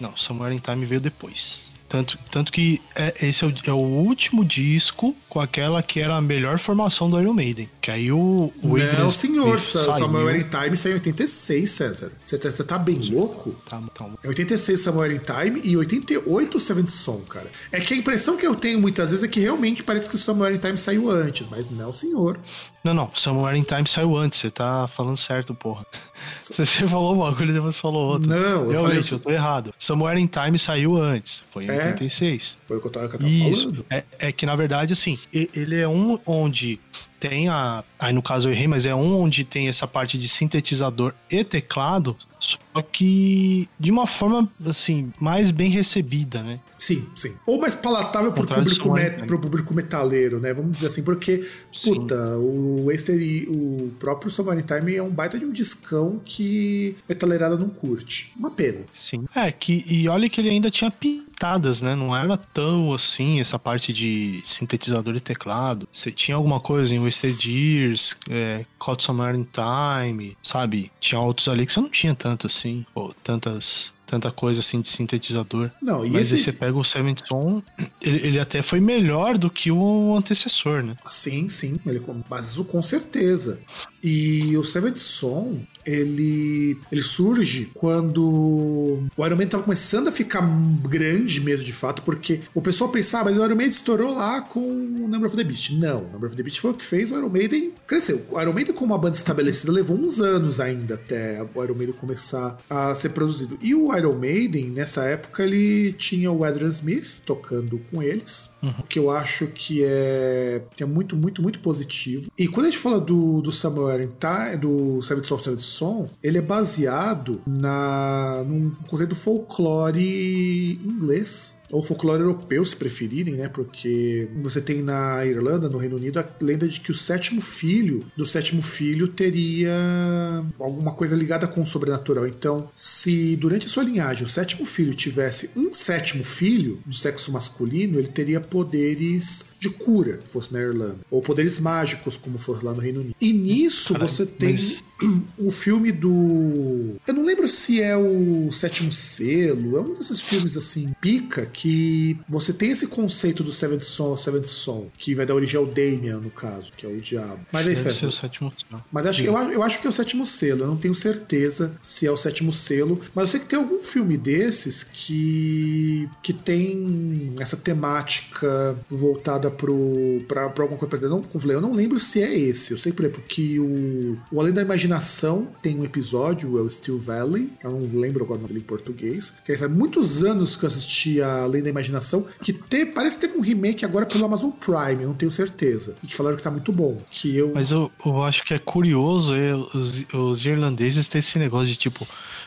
Não, Somewhere in Time veio depois. Tanto, tanto que é, esse é o, é o, último disco com aquela que era a melhor formação do Iron Maiden. Que aí o, o Não, senhor, Samuel in Time saiu em 86, César. Você tá, tá bem louco? Tá, tá. É 86 Samuel in Time e 88 Seventh Song, cara. É que a impressão que eu tenho muitas vezes é que realmente parece que o Samuel in Time saiu antes, mas não, senhor. Não, não, Somewhere in Time saiu antes, você tá falando certo, porra. Você falou uma coisa e depois falou outra. Não, eu Realmente, eu tô errado. Somewhere in Time saiu antes, foi em é, 86. Foi o que eu tava, que eu tava Isso. falando. É, é que, na verdade, assim, ele é um onde tem a. Aí no caso eu errei, mas é um onde tem essa parte de sintetizador e teclado, só que de uma forma, assim, mais bem recebida, né? Sim, sim. Ou mais palatável pro público, met, Time. pro público metaleiro, né? Vamos dizer assim, porque, Sim. puta, o Waster e o próprio Summer Time é um baita de um discão que metaleirada não curte. Uma pena. Sim. É, que, e olha que ele ainda tinha pitadas, né? Não era tão assim, essa parte de sintetizador e teclado. Você tinha alguma coisa em Wasted Years, é, Caught Somewhere in Time, sabe? Tinha outros ali que você não tinha tanto assim, ou tantas. Tanta coisa assim de sintetizador. Não, e Mas aí esse. você pega o Seventh Son, ele, ele até foi melhor do que o antecessor, né? Sim, sim, ele, mas com certeza. E o Seventh Son, ele, ele surge quando o Iron Man tava começando a ficar grande mesmo, de fato, porque o pessoal pensava, mas o Iron Maiden estourou lá com o Number of the Beast. Não, o Number of the Beast foi o que fez o Iron Maiden crescer. O Iron Maiden, como uma banda estabelecida, levou uns anos ainda até o Iron Maiden começar a ser produzido. E o Iron Maiden, nessa época, ele tinha o Adrian Smith tocando com eles, o que eu acho que é, que é muito, muito, muito positivo. E quando a gente fala do, do Samuel Time, do Seventh Soul, Seventh Son, ele é baseado na, num conceito folclore inglês ou folclore europeu, se preferirem, né? Porque você tem na Irlanda, no Reino Unido, a lenda de que o sétimo filho do sétimo filho teria alguma coisa ligada com o sobrenatural. Então, se durante a sua linhagem o sétimo filho tivesse um sétimo filho do sexo masculino, ele teria poderes de cura, se fosse na Irlanda, ou poderes mágicos, como fosse lá no Reino Unido. E nisso Caralho, você tem mas- o filme do. Eu não lembro se é o Sétimo Selo, é um desses filmes assim, pica, que você tem esse conceito do Seventh Son, Seventh Son, que vai dar origem ao Damien, no caso, que é o diabo. Mas aí, Deve o sétimo sinal. mas acho, eu, acho- eu acho que é o sétimo selo. Eu não tenho certeza se é o sétimo selo. Mas eu sei que tem algum filme desses que, que tem essa temática voltada pro, pra, pra alguma coisa. Eu não, como eu falei, eu não lembro se é esse. Eu sei, por exemplo, que o, o Além da Imaginação tem um episódio, é o Steel Valley. Eu não lembro agora o nome dele em português. Que faz muitos anos que eu assisti a Além da Imaginação. Que te, parece que teve um remake agora pelo Amazon Prime, não tenho certeza. E que falaram que tá muito bom. Que eu. Mas eu, eu acho que é curioso é, os, os irlandeses ter esse negócio de tipo.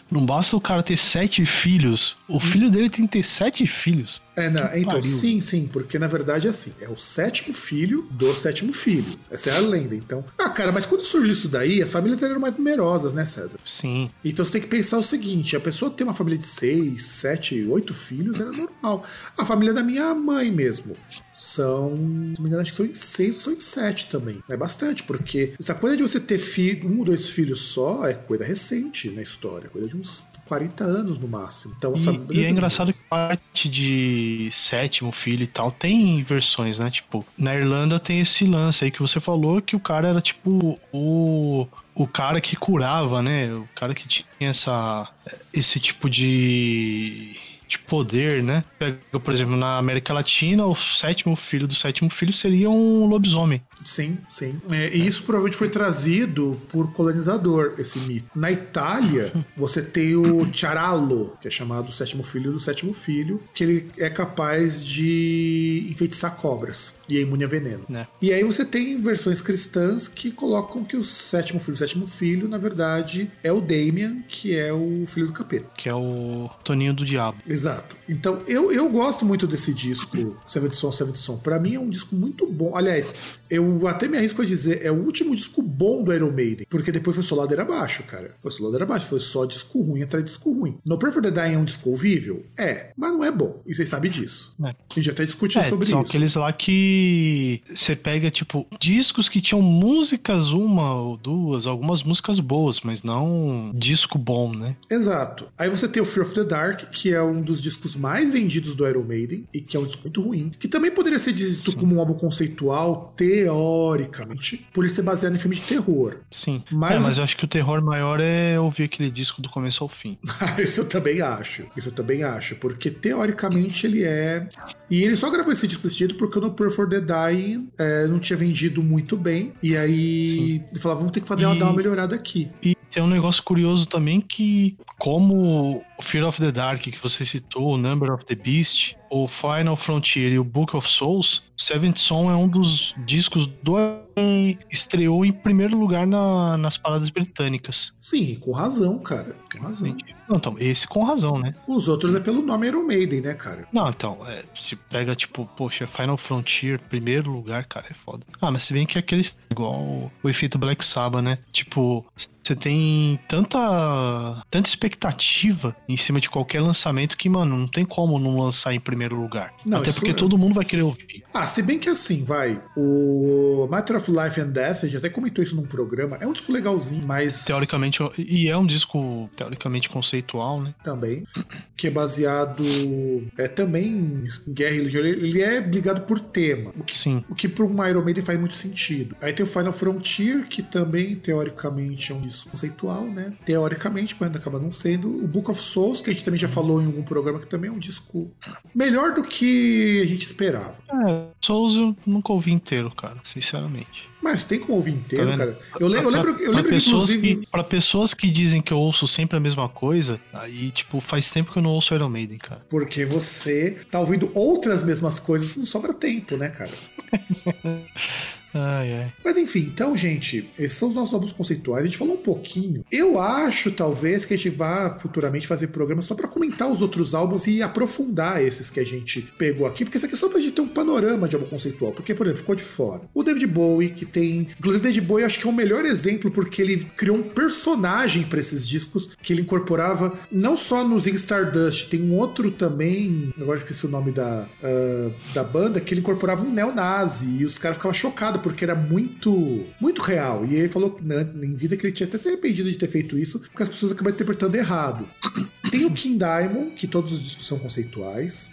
Não basta o cara ter sete filhos, o filho dele tem que ter sete filhos. É, não, Que então, pariu. sim, sim, porque na verdade é assim, é o sétimo filho do sétimo filho. Essa é a lenda, então. Ah, cara, mas quando surgiu isso daí, as famílias eram mais numerosas, né, César? Sim. Então você tem que pensar o seguinte: a pessoa ter uma família de seis, sete, oito filhos era normal. A família da minha mãe mesmo são, se não me engano, acho que são em seis ou são em sete também. É bastante, porque essa coisa de você ter filho, um ou dois filhos só é coisa recente na história, coisa de uns 40 anos no máximo. Então, E, e é engraçado que parte de sétimo filho e tal tem versões, né? Tipo, na Irlanda tem esse lance aí que você falou que o cara era tipo o. O cara que curava, né? O cara que tinha essa, esse tipo de, de poder, né? Pega, por exemplo, na América Latina, o sétimo filho do sétimo filho seria um lobisomem. Sim, sim. É, e isso provavelmente foi trazido por colonizador, esse mito. Na Itália, você tem o Charallo, que é chamado o sétimo filho do sétimo filho, que ele é capaz de enfeitiçar cobras e é imune a veneno. Né? E aí você tem versões cristãs que colocam que o sétimo filho, o sétimo filho, na verdade, é o Damien, que é o filho do capeta. Que é o Toninho do Diabo. Exato. Então, eu, eu gosto muito desse disco, Seventh Son, Seventh Son. Pra mim é um disco muito bom. Aliás, eu até me arrisco a dizer, é o último disco bom do Iron Maiden. Porque depois foi só ladeira abaixo, cara. Foi só ladeira abaixo. Foi só disco ruim atrás de disco ruim. No Pray for the Dying é um disco ouvível? É, mas não é bom. E vocês sabem disso. É. A gente até discutiu É, sobre são isso. aqueles lá que você pega, tipo, discos que tinham músicas, uma ou duas, algumas músicas boas, mas não disco bom, né? Exato. Aí você tem o Fear of the Dark, que é um dos discos mais vendidos do Iron Maiden, e que é um disco muito ruim, que também poderia ser dito como um álbum conceitual, teoricamente, por ele ser baseado em filme de terror. Sim. Mas- É, mas eu acho que o terror maior é ouvir aquele disco do começo ao fim. Isso eu também acho. Isso eu também acho. Porque teoricamente ele é. E ele só gravou esse disco desse jeito porque o No Prayer for the Dying é, não tinha vendido muito bem. E aí ele falava, vamos ter que fazer uma, E- dar uma melhorada aqui. E tem um negócio curioso também que, como Fear of the Dark que você citou, o Number of the Beast, o Final Frontier e o Book of Souls, Seventh Son é um dos discos do e estreou em primeiro lugar na- nas paradas britânicas. Sim, com razão, cara. Com razão. Não, então, esse com razão, né? Os outros é pelo nome Iron Maiden, né, cara? Não, então, é, se pega, tipo, poxa, Final Frontier, primeiro lugar, cara, é foda. Ah, mas se bem que é aquele igual o, o efeito Black Sabbath, né? Tipo, você tem tanta, tanta expectativa em cima de qualquer lançamento que, mano, não tem como não lançar em primeiro lugar. Não, Até porque é- todo mundo vai querer ouvir. Ah, se bem que assim, vai. O Matter of Life and Death, a gente até comentou isso num programa. É um disco legalzinho, mas. Teoricamente, e é um disco teoricamente conceitual, né? Também. Que é baseado. É também em guerra e religião. Ele ele é ligado por tema. O que, Sim. o que para um Iron Maiden faz muito sentido. Aí tem o Final Frontier, que também, teoricamente, é um disco conceitual, né? Teoricamente, mas acaba não sendo. O Book of Souls, que a gente também já falou em algum programa, que também é um disco melhor do que a gente esperava. É, Souls eu nunca ouvi inteiro, cara, sinceramente. Mas tem como ouvir inteiro, Tá cara. Eu, le- eu lembro, eu Pra lembro que, pessoas inclusive. que, pra pessoas que dizem que eu ouço sempre a mesma coisa, aí, tipo, faz tempo que eu não ouço Iron Maiden, cara. Porque você tá ouvindo outras mesmas coisas, não sobra tempo, né, cara? Ai, ai. Mas enfim, então, gente, esses são os nossos álbuns conceituais. A gente falou um pouquinho. Eu acho, talvez, que a gente vá futuramente fazer programa só pra comentar os outros álbuns e aprofundar esses que a gente pegou aqui, porque isso aqui é só pra gente ter um panorama de álbum conceitual. Porque, por exemplo, ficou de fora. O David Bowie, que tem. Inclusive, David Bowie acho que é o melhor exemplo, porque ele criou um personagem pra esses discos que ele incorporava não só no Zig Stardust, tem um outro também, agora esqueci o nome da, ah, da banda, que ele incorporava um neonazi e os caras ficavam chocados porque era muito muito real. E ele falou na, em vida que ele tinha até se arrependido de ter feito isso, porque as pessoas acabaram interpretando errado. Tem o King Diamond, que todos os discos são conceituais.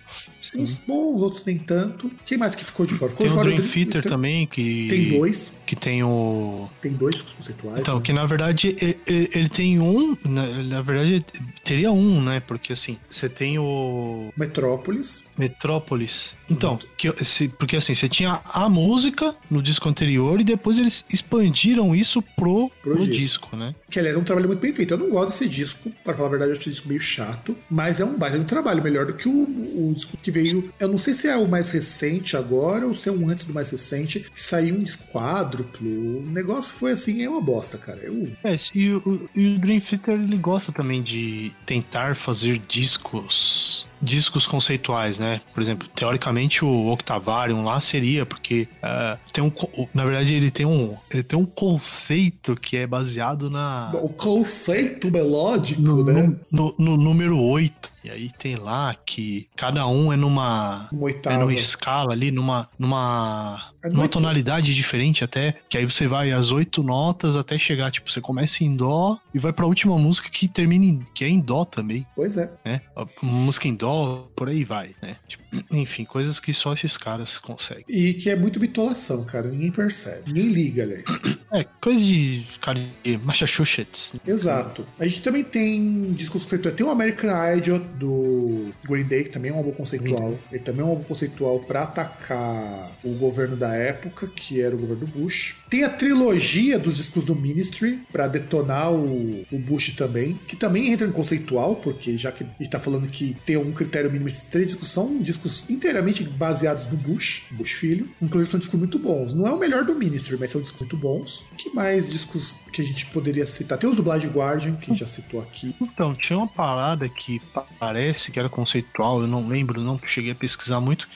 Uns bons, outros nem tanto. Quem mais que ficou de fora? Ficou Tem de o fora Dream Theater também, que. Tem dois. Que tem o. Tem dois discos conceituais. Então, né? que na verdade ele, ele- ele tem um. Na, na verdade, teria um, né? Porque assim, você tem o. Metrópolis. Metrópolis. Então, que, se- porque assim, você tinha a música no disco anterior e depois eles expandiram isso pro, Pro pro disco. disco, né? Que aliás é um trabalho muito bem feito. Eu não gosto desse disco, pra falar a verdade, eu acho esse disco meio chato, mas é um baita um trabalho, melhor do que o, o disco que veio. Eu não sei se é o mais recente agora ou se é um antes do mais recente, que saiu um disco quádruplo. O negócio foi assim, é uma bosta, cara. Eu, É, e o, e o Dream Theater ele gosta também de tentar fazer discos discos conceituais, né? Por exemplo, teoricamente o Octavarium lá seria porque ah, tem um na verdade ele tem um ele tem um conceito que é baseado na o conceito melódico, no, né? no- no número 8. E aí tem lá que cada um é numa Uma é numa escala ali, numa numa É numa tonalidade diferente até, que aí você vai as oito notas até chegar, tipo, você começa em dó e vai pra última música que termina em, que é em dó também, Pois é. né? A música em dó, por aí vai, né? Tipo, enfim, coisas que só esses caras conseguem. E que é muito bitolação, cara. Ninguém percebe. Ninguém liga, aliás. É, coisa de cara de Massachusetts. Exato. A gente também tem discos conceituais. Tem o American Idol do Green Day, que também é um álbum conceitual. Ele também é um álbum conceitual pra atacar o governo da época, que era o governo Bush. Tem a trilogia dos discos do Ministry pra detonar o, o Bush também, que também entra em conceitual, porque já que a gente tá falando que tem um critério mínimo, esses três discos são discos inteiramente baseados no Bush, Bush filho. Inclusive são discos muito bons. Não é o melhor do Ministry, mas são discos muito bons. que mais discos que a gente poderia citar? Tem os do Blind Guardian, que a gente já citou aqui. Então, tinha uma parada que pa- parece que era conceitual, eu não lembro, não cheguei a pesquisar muito.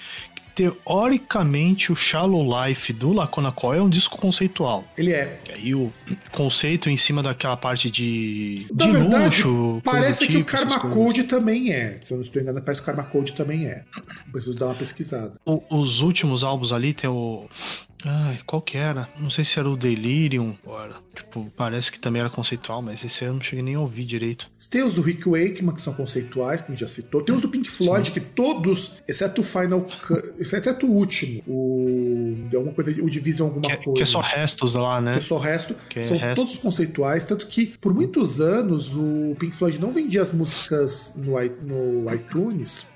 Teoricamente o Shallow Life do Lacona Coil é um disco conceitual. Ele é. Que aí o conceito em cima daquela parte de, Na de verdade, luxo. parece do que o tipo, Karma. Code também é. Se eu não estou enganado, parece que o Karma Code também é. Preciso dar uma pesquisada. O- os últimos álbuns ali tem o. Ai, qual que era? Não sei se era o Delirium. ou era, Tipo, parece que também era conceitual, mas esse aí eu não cheguei nem a ouvir direito. Tem os do Rick Wakeman, que são conceituais, que a gente já citou. Tem os do Pink Floyd, que todos, exceto o Final Cut, exceto o último, o. De alguma coisa, o Division alguma Que, é- coisa. que é só restos lá, né? Que é só resto. Que é são resto. todos conceituais. Tanto que, por muitos anos, o Pink Floyd não vendia as músicas no, no iTunes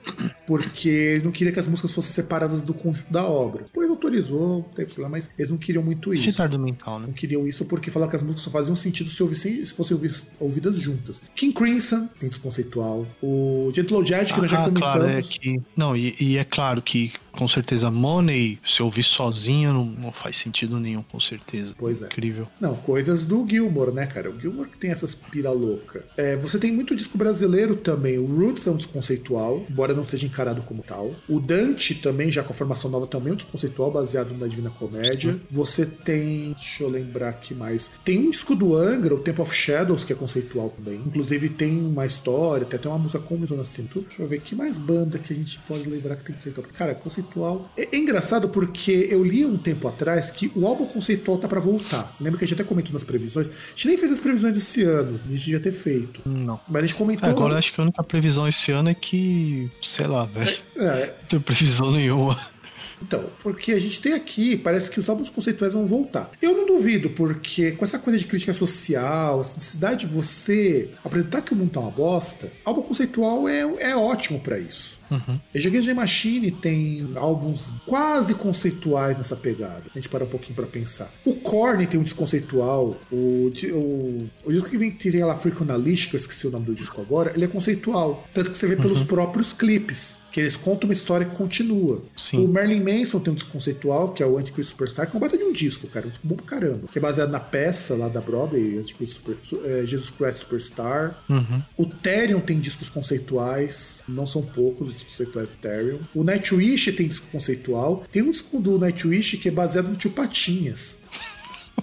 porque ele não queria que as músicas fossem separadas do conjunto da obra. Depois autorizou, não lá, mas eles não queriam muito isso. Retardo mental, né? Não queriam isso porque falavam que as músicas só faziam sentido se, ouvissem, se fossem ouvidas juntas. King Crimson tem desconceitual. O Gentle Jet, que ah, nós já comentamos. Claro, é que... Não, e, e é claro que com certeza Money, se ouvir sozinho, não, não, faz sentido nenhum, com certeza. Pois é. Incrível. Não, coisas do Gilmore, né, cara? O Gilmore que tem essas pira louca. É, você tem muito disco brasileiro também. O Roots é um desconceitual, embora não seja encarado como tal. O Dante também, já com a formação nova, também é um desconceitual baseado na Divina Comédia. Sim. Você tem. Deixa eu lembrar aqui mais. Tem um disco do Angra, o Temple of Shadows, que é conceitual também. Inclusive tem uma história, tem até uma música com o assim. Deixa eu ver que mais banda que a gente pode lembrar que tem conceitual. Cara, conceitual conceitual. É, é, engraçado porque eu li um tempo atrás que o álbum conceitual tá para voltar. Lembra que a gente até comentou nas previsões? A gente nem fez as previsões esse ano, a gente devia ter feito. Não. Mas a gente comentou. Agora eu acho que a única previsão esse ano é que. sei lá, velho. É, é. Não tem previsão nenhuma. Então, porque a gente tem aqui, parece que os álbuns conceituais vão voltar. Eu não duvido, porque com essa coisa de crítica social, essa necessidade de você apresentar que o mundo tá uma bosta, álbum conceitual é, é ótimo para isso. Uhum. Rage Against the Machine tem álbuns quase conceituais nessa pegada. A gente para um pouquinho para pensar. O Korn tem um desconceitual. O, o, o disco que vem teria lá Freakonalist, que eu esqueci o nome do disco agora, ele é conceitual. Tanto que você vê pelos uhum. próprios clipes que eles contam uma história que continua. Sim. O Merlin Manson tem um disco conceitual, que é o Antichrist Superstar, que é um baita de um disco, cara, um disco bom pra caramba, que é baseado na peça lá da Broadway, Antichrist Super, é, Jesus Christ Superstar. Uhum. O Therion tem discos conceituais, não são poucos conceituais do Therion. O Nightwish tem disco conceitual. Tem um disco do Nightwish que é baseado no Tio Patinhas.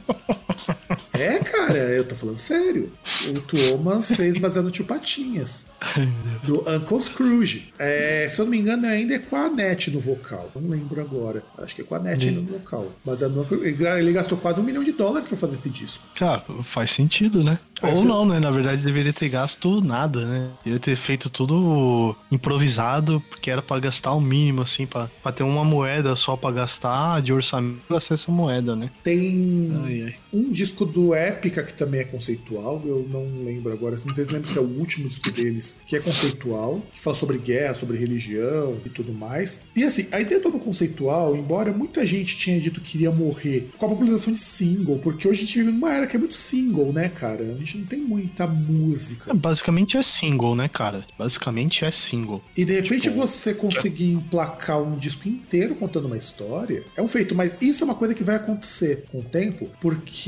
É, cara, eu tô falando sério. O Thomas fez baseado no Tio Patinhas. do Uncle Scrooge. É, se eu não me engano, ainda é com a NET no vocal. Não lembro agora. Acho que é com a NET ainda no vocal. Baseado no Ele gastou quase um milhão de dólares pra fazer esse disco. Cara, faz sentido, né? Ou não, né? Na verdade, deveria ter gasto nada, né? Deveria ter feito tudo improvisado, porque era pra gastar o mínimo, assim, pra, pra ter uma moeda só pra gastar de orçamento, gastar essa moeda, né? Tem ai, ai. Um disco do Epica que também é conceitual, eu não lembro agora, não sei se lembro se é o último disco deles, que é conceitual, que fala sobre guerra, sobre religião e tudo mais. E assim, a ideia álbum conceitual, embora muita gente tinha dito que iria morrer com a popularização de single, porque hoje a gente vive numa era que é muito single, né, cara? A gente não tem muita música. É, basicamente é single, né, cara? Basicamente é single. E de repente tipo, você conseguir emplacar um disco inteiro contando uma história é um feito, mas isso é uma coisa que vai acontecer com o tempo, porque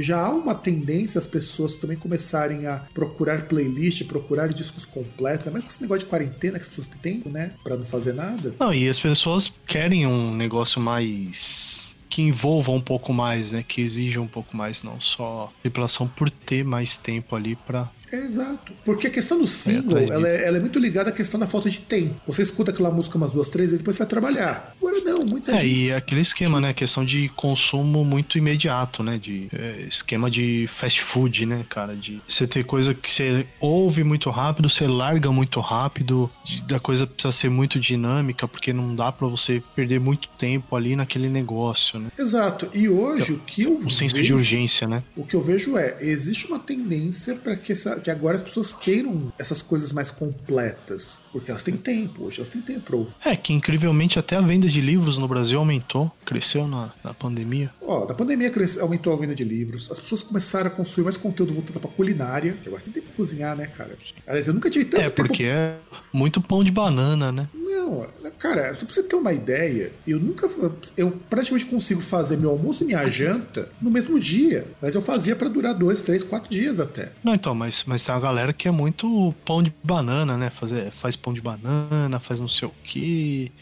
já há uma tendência as pessoas também começarem a procurar playlist, procurar discos completos, mas com esse negócio de quarentena que as pessoas têm né, para não fazer nada. Não, e as pessoas querem um negócio mais que envolva um pouco mais, né? Que exija um pouco mais, não só depilação por ter mais tempo ali para é, exato. Porque a questão do single, é, ela, é, ela, é, muito ligada à questão da falta de tempo. Você escuta aquela música umas duas, três vezes, depois você vai trabalhar. Agora não, muita é, gente. E aquele esquema, né? A questão de consumo muito imediato, né? De é, esquema de fast food, né, cara? De você ter coisa que você ouve muito rápido, você larga muito rápido, de, da coisa precisa ser muito dinâmica, porque não dá para você perder muito tempo ali naquele negócio, né? Exato. E hoje o que eu o vejo. senso de urgência, né? O que eu vejo é, existe uma tendência para que essa que agora as pessoas queiram essas coisas mais completas, porque elas têm tempo, hoje elas têm tempo pra ouvir. É, que incrivelmente até a venda de livros no Brasil aumentou, cresceu na, na pandemia. Ó, na pandemia cresceu, aumentou a venda de livros, as pessoas começaram a consumir mais conteúdo voltado pra culinária, que agora você tem tempo pra cozinhar, né, cara? Aliás, eu nunca tive tanto É, porque tempo... é muito pão de banana, né? Não, cara, só pra você ter uma ideia, eu nunca. Eu praticamente consigo fazer meu almoço e minha janta no mesmo dia. Mas eu fazia para durar dois, três, quatro dias até. Não, então, mas, mas tem uma galera que é muito pão de banana, né? Fazer, faz pão de banana, faz não sei o quê.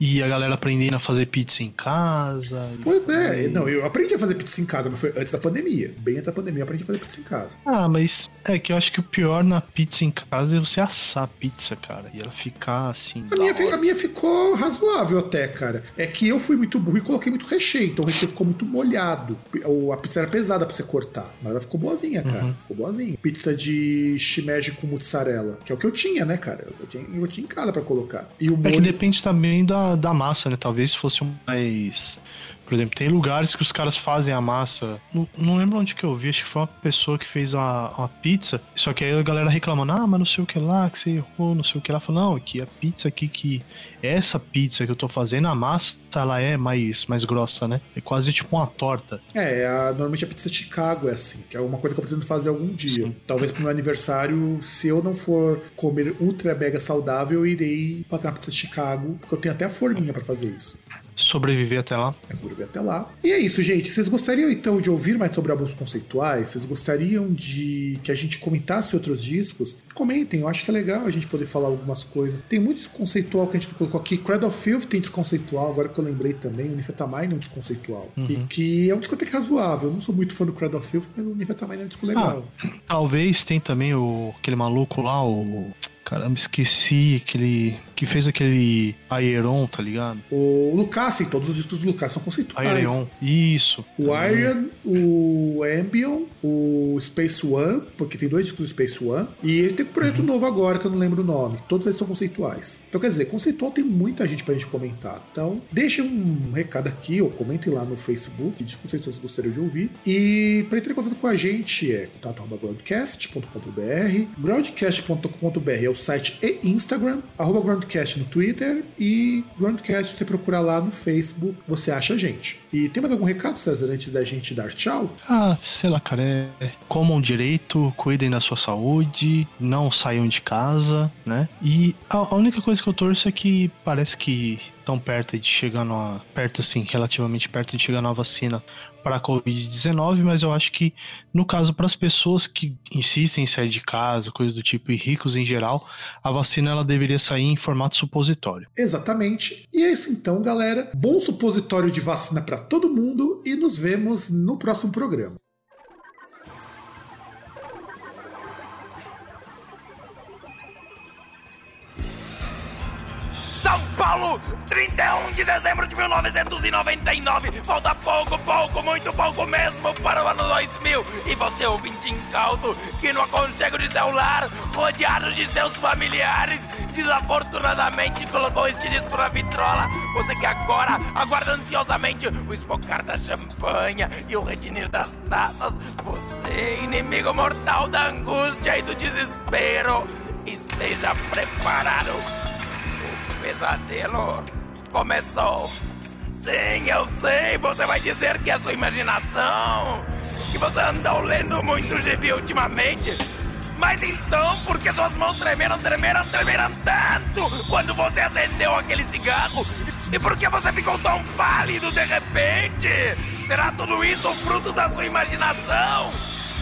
E a galera aprendendo a fazer pizza em casa. Pois é, e... não, eu aprendi a fazer pizza em casa, mas foi antes da pandemia. Bem antes da pandemia eu aprendi a fazer pizza em casa. Ah, mas é que eu acho que o pior na pizza em casa é você assar a pizza, cara. E ela ficar assim. A, minha, a minha ficou razoável até, cara. É que eu fui muito burro e coloquei muito recheio, então o recheio ficou muito molhado. A pizza era pesada pra você cortar, mas ela ficou boazinha, cara. Uhum. Ficou boazinha. Pizza de shimeji com mozzarella, que é o que eu tinha, né, cara? Eu tinha, eu tinha em casa pra colocar. E o molho... É que depende também da da, massa, né? Talvez fosse mais Por exemplo, tem lugares que os caras fazem a massa. Não, não lembro onde que eu vi, acho que foi uma pessoa que fez uma, uma pizza. Só que aí a galera reclamando, ah, mas não sei o que lá, que você errou, não sei o que lá. Falou, não, que a pizza aqui que. Essa pizza que eu tô fazendo, a massa, ela é mais, mais grossa, né? É quase tipo uma torta. É, a, normalmente a pizza Chicago é assim, que é uma coisa que eu pretendo fazer algum dia. Sim. Talvez pro meu aniversário, se eu não for comer ultra mega saudável, eu irei fazer uma pizza Chicago, porque eu tenho até a forminha para fazer isso sobreviver até lá. É sobreviver até lá. E é isso, gente. Vocês gostariam então de ouvir mais sobre álbuns conceituais? Vocês gostariam de que a gente comentasse outros discos? Comentem, eu acho que é legal a gente poder falar algumas coisas. Tem muito desconceitual que a gente colocou aqui. Cradle of Filth tem desconceitual, agora que eu lembrei também. O Nifetamine é um desconceitual. Uhum. E que é um disco até que razoável. Eu não sou muito fã do Cradle of Filth, mas o Nifetamine é um disco legal. Ah, talvez tem também o, aquele maluco lá, o Caramba, esqueci aquele. Que fez aquele Aeron, tá ligado? O Lucas, sim, todos os discos do Lucas são conceituais. Aeron, isso. O Iron, o Ambion, o Space One, porque tem dois discos do Space One. E ele tem um projeto uhum. novo agora, que eu não lembro o nome. Todos eles são conceituais. Então, quer dizer, conceitual tem muita gente pra gente comentar. Então, deixem um recado aqui, ou comentem lá no Facebook, de se vocês gostariam de ouvir. E para entrar em contato com a gente é contato.groundcast.com.br. Groundcast.com.br é o site e Instagram, arroba Groundcast no Twitter e Groundcast você procura lá no Facebook, você acha a gente. E tem mais algum recado, César, antes da gente dar tchau? Ah, sei lá, cara, é... comam direito, cuidem da sua saúde, não saiam de casa, né? E a, a única coisa que eu torço é que parece que tão perto de chegar numa, perto assim, relativamente perto de chegar na vacina para a Covid-19, mas eu acho que, no caso, para as pessoas que insistem em sair de casa, coisas do tipo, e ricos em geral, a vacina ela deveria sair em formato supositório. Exatamente. E é isso então, galera. Bom supositório de vacina para todo mundo e nos vemos no próximo programa. São Paulo, 31 de dezembro de 1999. Falta pouco, pouco, muito pouco mesmo para o ano 2000. E você, ouvinte incauto, que no aconchego de celular, rodeado de seus familiares, desafortunadamente colocou este disco na vitrola. Você que agora aguarda ansiosamente o espocar da champanha e o retinir das taças. Você, inimigo mortal da angústia e do desespero, esteja preparado pesadelo começou. Sim, eu sei, você vai dizer que é sua imaginação, que você andou lendo muito gibi ultimamente. Mas então, por que suas mãos tremeram, tremeram, tremeram tanto quando você acendeu aquele cigarro? E por que você ficou tão pálido de repente? Será tudo isso fruto da sua imaginação?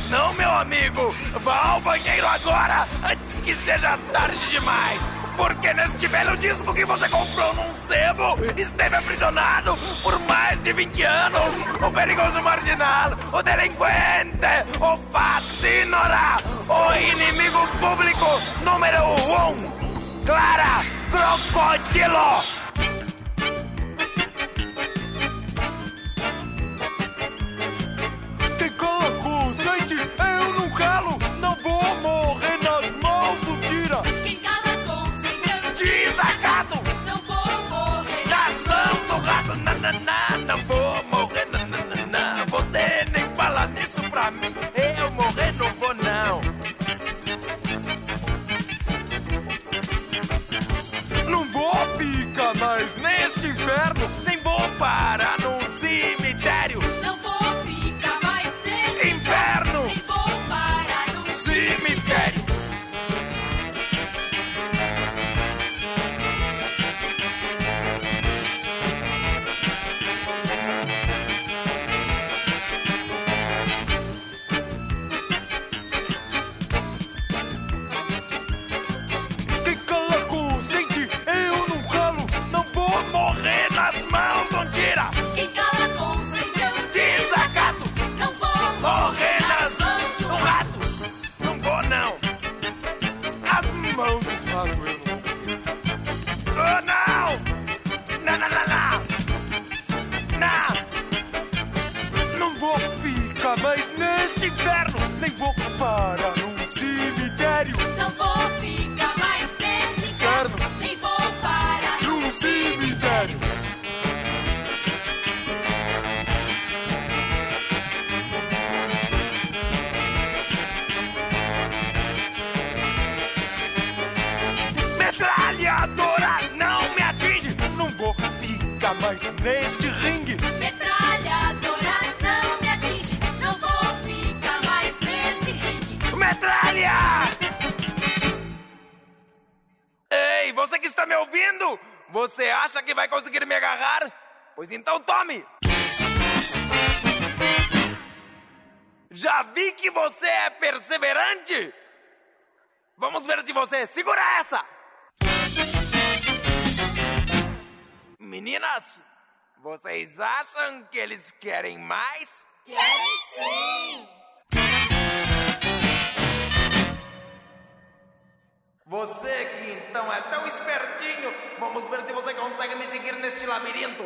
Não, meu amigo, vá ao banheiro agora, antes que seja tarde demais. Porque neste velho disco que você comprou num sebo esteve aprisionado por mais de 20 anos o perigoso marginal, o delinquente, o fascínora, o inimigo público número um, Clara Crocodilo. mas neste inferno nem vou parar num cime. mais? Querem sim! Você que então é tão espertinho, vamos ver se você consegue me seguir neste labirinto.